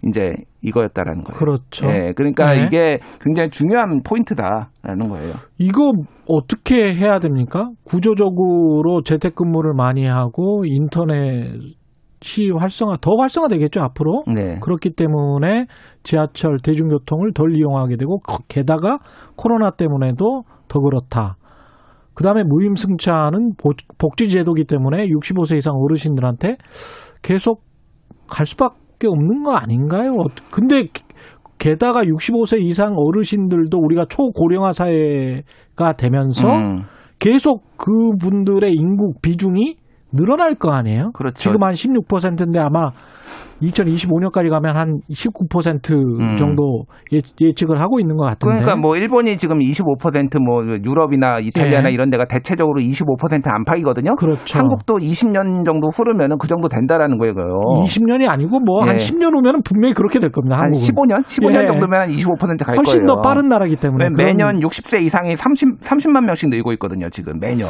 이제 이거였다라는 거예요. 그렇죠. 예, 그러니까 네. 이게 굉장히 중요한 포인트다라는 거예요. 이거 어떻게 해야 됩니까? 구조적으로 재택근무를 많이 하고 인터넷이 활성화 더 활성화 되겠죠 앞으로. 네. 그렇기 때문에 지하철 대중교통을 덜 이용하게 되고 거- 게다가 코로나 때문에도 더 그렇다. 그 다음에 무임승차는 복- 복지제도기 때문에 65세 이상 어르신들한테 계속 갈 수밖에 없는 거 아닌가요? 어, 근데 게다가 65세 이상 어르신들도 우리가 초고령화 사회가 되면서 음. 계속 그분들의 인구 비중이 늘어날 거 아니에요? 그렇죠. 지금 한 16%인데 아마 2025년까지 가면 한 19% 음. 정도 예, 예측을 하고 있는 것 같은데. 그러니까 뭐 일본이 지금 25%뭐 유럽이나 이탈리아나 예. 이런 데가 대체적으로 25% 안팎이거든요. 그렇죠. 한국도 20년 정도 흐르면은 그 정도 된다라는 거예요. 20년이 아니고 뭐한 예. 10년 후면 분명히 그렇게 될 겁니다. 한 한국은. 15년? 15년 예. 정도면 한 25%갈 훨씬 거예요. 더 빠른 나라기 때문에. 매년 60세 이상이 30, 30만 명씩 늘고 있거든요, 지금 매년.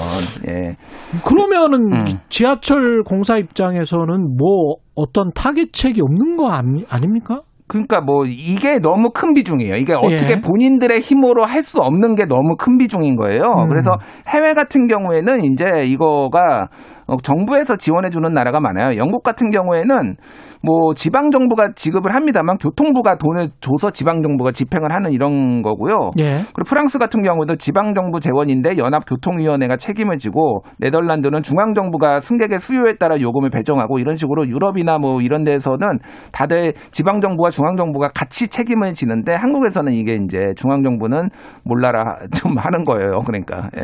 예. 그러면은 음. 지하철 공사 입장에서는 뭐 어떤 타겟책이 없는 거 아니, 아닙니까? 그러니까 뭐 이게 너무 큰 비중이에요. 이게 어떻게 예. 본인들의 힘으로 할 수 없는 게 너무 큰 비중인 거예요. 음. 그래서 해외 같은 경우에는 이제 이거가 어, 정부에서 지원해 주는 나라가 많아요. 영국 같은 경우에는 뭐 지방 정부가 지급을 합니다만 교통부가 돈을 줘서 지방 정부가 집행을 하는 이런 거고요. 예. 그리고 프랑스 같은 경우도 지방 정부 재원인데 연합 교통위원회가 책임을 지고 네덜란드는 중앙 정부가 승객의 수요에 따라 요금을 배정하고 이런 식으로 유럽이나 뭐 이런 데서는 다들 지방 정부와 중앙 정부가 같이 책임을 지는데 한국에서는 이게 이제 중앙 정부는 몰라라 좀 하는 거예요. 그러니까 예.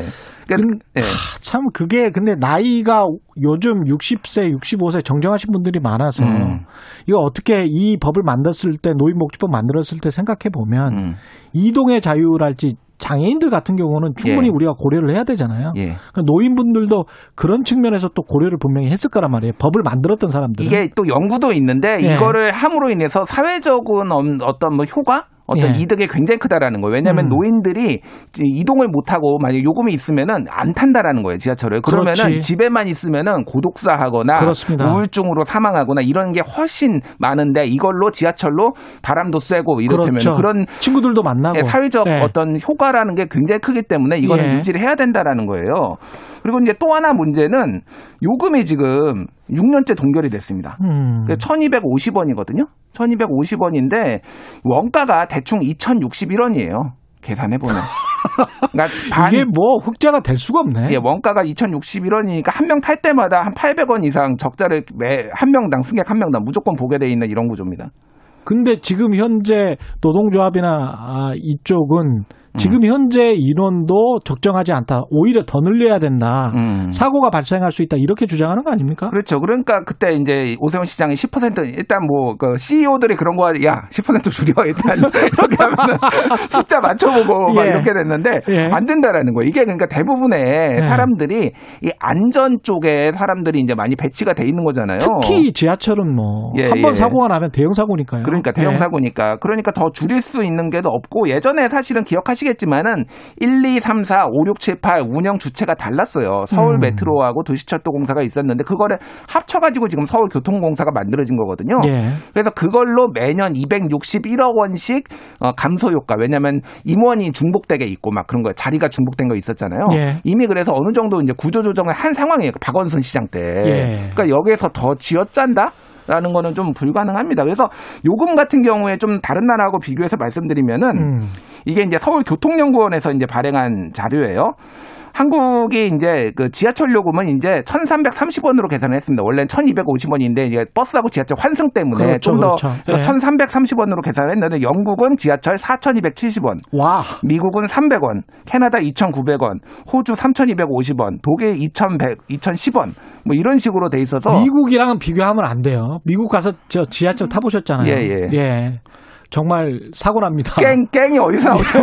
그러니까, 예. 참 그게 근데 나이가 요즘 60세, 65세 정정하신 분들이 많아서 음. 이거 어떻게 이 법을 만들었을 때 노인복지법 만들었을 때 생각해 보면 음. 이동의 자유랄지 장애인들 같은 경우는 충분히 예. 우리가 고려를 해야 되잖아요. 예. 그러니까 노인분들도 그런 측면에서 또 고려를 분명히 했을 거란 말이에요. 법을 만들었던 사람들은. 이게 또 연구도 있는데 예. 이거를 함으로 인해서 사회적인 엄- 어떤 뭐 효과 어떤 예. 이득이 굉장히 크다라는 거예요. 왜냐하면 음. 노인들이 이동을 못하고 만약 요금이 있으면은 안 탄다라는 거예요 지하철을. 그러면은 그렇지. 집에만 있으면은 고독사하거나 그렇습니다. 우울증으로 사망하거나 이런 게 훨씬 많은데 이걸로 지하철로 바람도 쐬고 이렇다면 그렇죠. 그런 친구들도 만나고 예, 사회적 예. 어떤 효과라는 게 굉장히 크기 때문에 이거는 예. 유지를 해야 된다라는 거예요. 그리고 이제 또 하나 문제는 요금이 지금 6년째 동결이 됐습니다. 음. 1250원이거든요. 1250원인데 원가가 대충 2061원이에요. 계산해 보면. 그러니까 반- 이게 뭐 흑자가 될 수가 없네. 예, 원가가 2,061원이니까 한 명 탈 때마다 한 800원 이상 적자를 매 한 명당 승객 한 명당 무조건 보게 돼 있는 이런 구조입니다. 근데 지금 현재 노동조합이나 아, 이쪽은 음. 지금 현재 인원도 적정하지 않다. 오히려 더 늘려야 된다. 음. 사고가 발생할 수 있다. 이렇게 주장하는 거 아닙니까? 그렇죠. 그러니까 그때 이제 오세훈 시장이 10% 일단 뭐그 CEO들이 그런 거 야, 10% 줄여 일단 이렇게 하면 숫자 맞춰보고 막 예. 이렇게 됐는데 예. 안 된다라는 거예요. 이게 그러니까 대부분의 예. 사람들이 이 안전 쪽에 사람들이 이제 많이 배치가 돼 있는 거잖아요. 특히 지하철은 뭐 예, 한번 예. 사고가 나면 대형 사고니까요. 그러니까 대형 예. 사고니까 그러니까 더 줄일 수 있는 게도 없고 예전에 사실은 기억하시 겠지만은 1, 2, 3, 4, 5, 6, 7, 8 운영 주체가 달랐어요. 서울 음. 메트로하고 도시철도공사가 있었는데 그거를 합쳐가지고 지금 서울교통공사가 만들어진 거거든요. 예. 그래서 그걸로 매년 261억 원씩 어, 감소 효과. 왜냐하면 임원이 중복되게 있고 막 그런 거 자리가 중복된 거 있었잖아요. 예. 이미 그래서 어느 정도 이제 구조 조정을 한 상황이에요. 그 박원순 시장 때. 예. 그러니까 여기에서 더 쥐어짠다. 라는 거는 좀 불가능합니다. 그래서 요금 같은 경우에 좀 다른 나라하고 비교해서 말씀드리면은 음. 이게 이제 서울 교통연구원에서 이제 발행한 자료예요. 한국이 이제 그 지하철 요금은 이제 1,330원으로 계산을 했습니다. 원래는 1,250원인데 이제 버스하고 지하철 환승 때문에 그렇죠, 좀더 그렇죠. 예. 1,330원으로 계산을 했는데 영국은 지하철 4,270원, 와. 미국은 300원, 캐나다 2,900원, 호주 3,250원, 독일 2,100, 2,010원 뭐 이런 식으로 돼 있어서 미국이랑은 비교하면 안 돼요. 미국 가서 저 지하철 타보셨잖아요. 예, 예. 정말 사고 납니다. 깽 깽이 어디서 나오죠?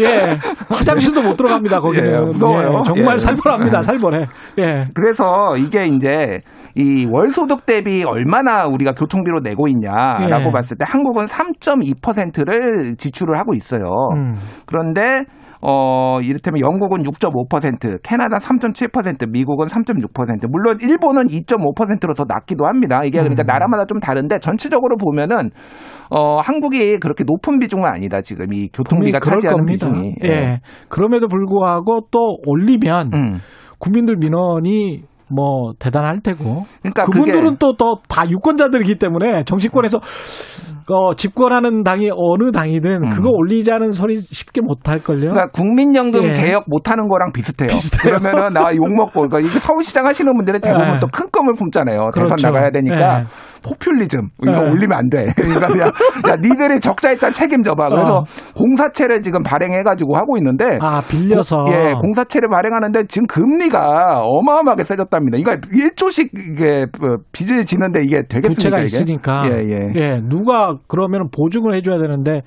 예. 화장실도 못 들어갑니다, 거기는. 예, 무서워요. 예, 정말 예. 살벌합니다, 살벌해. 예. 그래서 이게 이제 이 월소득 대비 얼마나 우리가 교통비로 내고 있냐라고 예. 봤을 때 한국은 3.2%를 지출을 하고 있어요. 음. 그런데 어, 이를테면 영국은 6.5%, 캐나다 3.7%, 미국은 3.6%. 물론 일본은 2.5%로 더 낮기도 합니다. 이게 그러니까 음. 나라마다 좀 다른데 전체적으로 보면은 어, 한국이 그렇게 높은 비중은 아니다. 지금 이 교통비가 차지하는 겁니다. 비중이. 예. 그럼에도 불구하고 또 올리면 음. 국민들 민원이 뭐 대단할 테고 그러니까 그분들은 또 또 다 유권자들이기 때문에 정치권에서 어, 집권하는 당이 어느 당이든 그거 올리자는 소리 쉽게 못 할 걸요. 음. 그러니까 국민연금 예. 개혁 못 하는 거랑 비슷해요. 그러면은 나 욕 먹고 그러니까 이게 서울시장 하시는 분들은 대부분 예. 또큰 껌을 품잖아요. 대선 그렇죠. 나가야 되니까 예. 포퓰리즘 이거 예. 올리면 안 돼. 그러니까 그냥 야 니들이 적자 일단 책임져봐. 그래서 어. 공사채를 지금 발행해가지고 하고 있는데 아 빌려서 고- 예, 공사채를 발행하는데 지금 금리가 어마어마하게 세졌답니다. 이거 1조씩 이게 어, 빚을 지는데 이게 되겠습니까? 부채가 이게? 있으니까 예, 예. 예, 누가 그러면 보증을 해줘야 되는데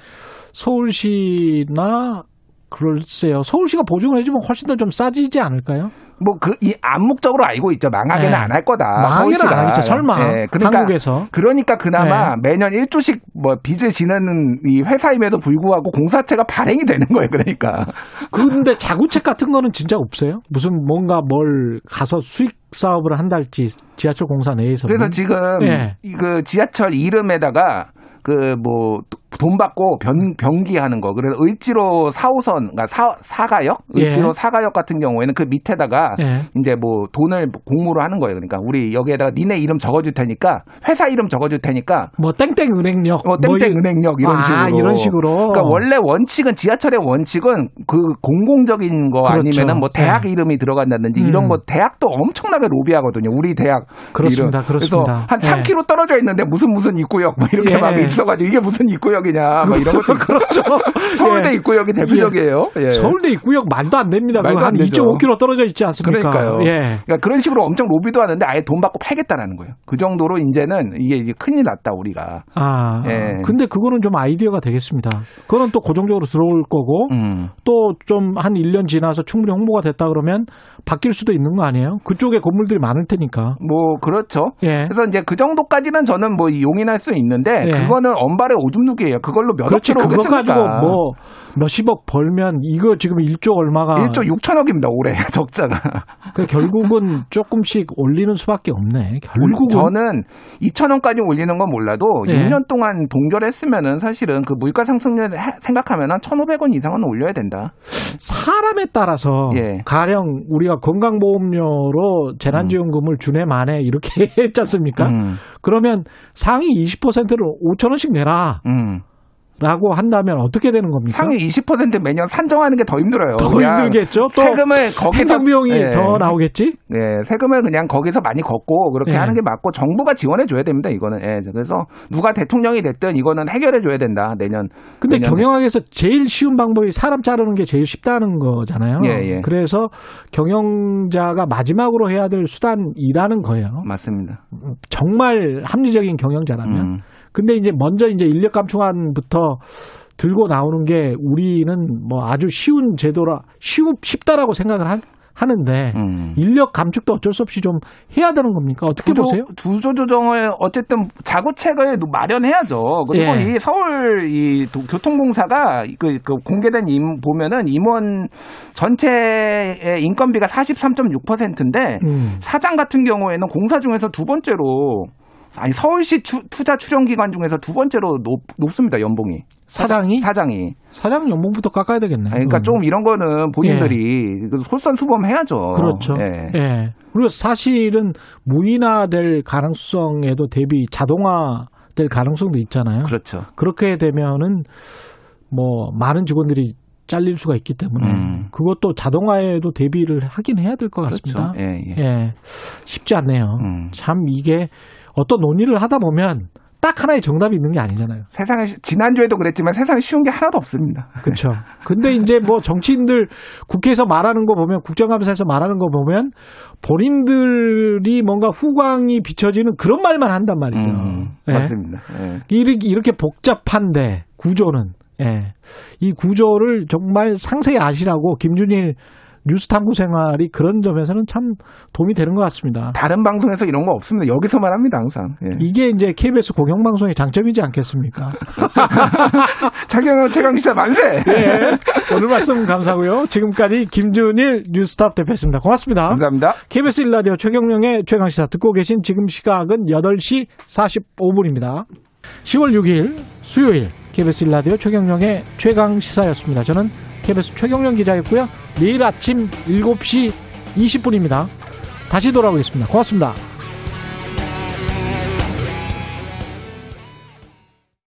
서울시나 글쎄요 서울시가 보증을 해주면 훨씬 더 좀 싸지지 않을까요? 뭐 그 이 암묵적으로 알고 있죠. 망하게는 네. 안할 거다. 망하게는. 안 하겠죠. 설마. 그러니까 한국에서. 그러니까 그나마 네. 매년 1조씩 뭐 빚을 지는 이 회사임에도 불구하고 공사채가 발행이 되는 거예요. 그러니까. 근데 자구책 같은 거는 진짜 없어요? 무슨 뭔가 뭘 가서 수익 사업을 한달지 지하철 공사 내에서 그래서 지금 예. 이그 지하철 이름에다가 그뭐 돈 받고 변 변기하는 거. 그래서 을지로 4호선 그러니까 사, 사가역, 을지로 예. 사가역 같은 경우에는 그 밑에다가 예. 이제 뭐 돈을 공모로 하는 거예요. 그러니까 우리 여기에다가 니네 이름 적어줄 테니까 회사 이름 적어줄 테니까 뭐 땡땡 은행역, 뭐 땡땡 은행역 이런 아, 식으로. 이런 식으로. 그러니까 원래 원칙은 지하철의 원칙은 그 공공적인 거 그렇죠. 아니면은 뭐 대학 네. 이름이 들어간다든지 음. 이런 거 대학도 엄청나게 로비하거든요. 우리 대학 그렇습니다. 이름. 그렇습니다. 그래서 한 예. 3km 떨어져 있는데 무슨 무슨 입구역 막 이렇게 예. 막 있어가지고 이게 무슨 입구역이냐 입구역이냐 막 이런 것도 그렇죠. 서울대 예. 입구역이 대표적이에요. 예. 서울대 입구역 말도 안 됩니다. 말도 한안 되죠. 2.5km 떨어져 있지 않습니까? 그러니까요. 예. 그러니까 그런 식으로 엄청 로비도 하는데 아예 돈 받고 팔겠다라는 거예요. 그 정도로 이제는 이게, 이게 큰일 났다 우리가. 아, 예. 근데 그거는 좀 아이디어가 되겠습니다. 그거는 또 고정적으로 들어올 거고, 음. 또좀 한 1년 지나서 충분히 홍보가 됐다 그러면 바뀔 수도 있는 거 아니에요? 그쪽에 건물들이 많을 테니까. 뭐 그렇죠. 예. 그래서 이제 그 정도까지는 저는 뭐 용인할 수 있는데 예. 그거는 언발의 오줌 누기 예요. 그걸로 몇억 그렇지, 그거 오겠습니까? 가지고 뭐 몇십억 벌면 이거 지금 1조 얼마가. 1조 6천억입니다 올해 적자가. 그 결국은 조금씩 올리는 수밖에 없네. 결국은. 저는 2천 원까지 올리는 건 몰라도 예. 6년 동안 동결했으면은 사실은 그 물가 상승률 해- 생각하면은 1,500원 이상은 올려야 된다. 사람에 따라서 예. 가령 우리가 건강보험료로 재난지원금을 주네 마네 이렇게 했지 않습니까? 음. 그러면 상위 20%를 5천 원씩 내라. 음. 라고 한다면 어떻게 되는 겁니까? 상위 20% 매년 산정하는 게 더 힘들어요. 더 힘들겠죠. 또 세금을 거기서 행정비용이 예. 더 나오겠지. 네, 세금을 그냥 거기서 많이 걷고 그렇게 예. 하는 게 맞고 정부가 지원해 줘야 됩니다. 이거는. 예. 그래서 누가 대통령이 됐든 이거는 해결해 줘야 된다. 내년. 근데 내년에. 경영학에서 제일 쉬운 방법이 사람 자르는 게 제일 쉽다는 거잖아요. 예, 예. 그래서 경영자가 마지막으로 해야 될 수단이라는 거예요. 맞습니다. 정말 합리적인 경영자라면. 음. 근데 이제 먼저 이제 인력 감축안부터 들고 나오는 게 우리는 뭐 아주 쉬운 제도라 쉬우 쉽다라고 생각을 하, 하는데 음. 인력 감축도 어쩔 수 없이 좀 해야 되는 겁니까? 어떻게 구조, 보세요? 구조 조정을 어쨌든 자구책을 마련해야죠. 그리고 예. 이 서울 이 도- 교통공사가 그, 그 공개된 임 보면은 임원 전체의 인건비가 43.6%인데 음. 사장 같은 경우에는 공사 중에서 두 번째로 아니 서울시 추- 투자 출연 기관 중에서 두 번째로 높, 높습니다 연봉이 사장이 사장이 사장 연봉부터 깎아야 되겠네. 아니, 그러니까 좀 이런 거는 본인들이 그 솔선수범해야죠. 예. 그렇죠. 예. 예. 그리고 사실은 무인화될 가능성에도 대비 자동화될 가능성도 있잖아요. 그렇죠. 그렇게 되면은 뭐 많은 직원들이 잘릴 수가 있기 때문에 음. 그것도 자동화에도 대비를 하긴 해야 될 것 같습니다. 그렇죠. 예, 예. 쉽지 않네요. 음. 참 이게 어떤 논의를 하다 보면 딱 하나의 정답이 있는 게 아니잖아요. 세상에 쉬- 지난주에도 그랬지만 세상에 쉬운 게 하나도 없습니다. 그렇죠. 근데 이제 뭐 정치인들 국회에서 말하는 거 보면 국정감사에서 말하는 거 보면 본인들이 뭔가 후광이 비춰지는 그런 말만 한단 말이죠. 음, 예. 맞습니다. 예. 이렇게, 이렇게 복잡한데 구조는 예. 이 구조를 정말 상세히 아시라고 김준일 뉴스 탐구 생활이 그런 점에서는 참 도움이 되는 것 같습니다. 다른 방송에서 이런 거 없습니다. 여기서만 합니다, 항상. 예. 이게 이제 KBS 공영방송의 장점이지 않겠습니까? 차경영 최강기사 만세! 예. 오늘 말씀 감사하고요. 지금까지 김준일 뉴스탑 대표였습니다. 고맙습니다. 감사합니다. KBS 일라디오 최경영의 최강시사 듣고 계신 지금 시각은 8시 45분입니다. 10월 6일 수요일 KBS 일라디오 최경영의 최강시사였습니다. 저는 KBS 최경영 기자였고요. 내일 아침 7시 20분입니다. 다시 돌아오겠습니다. 고맙습니다.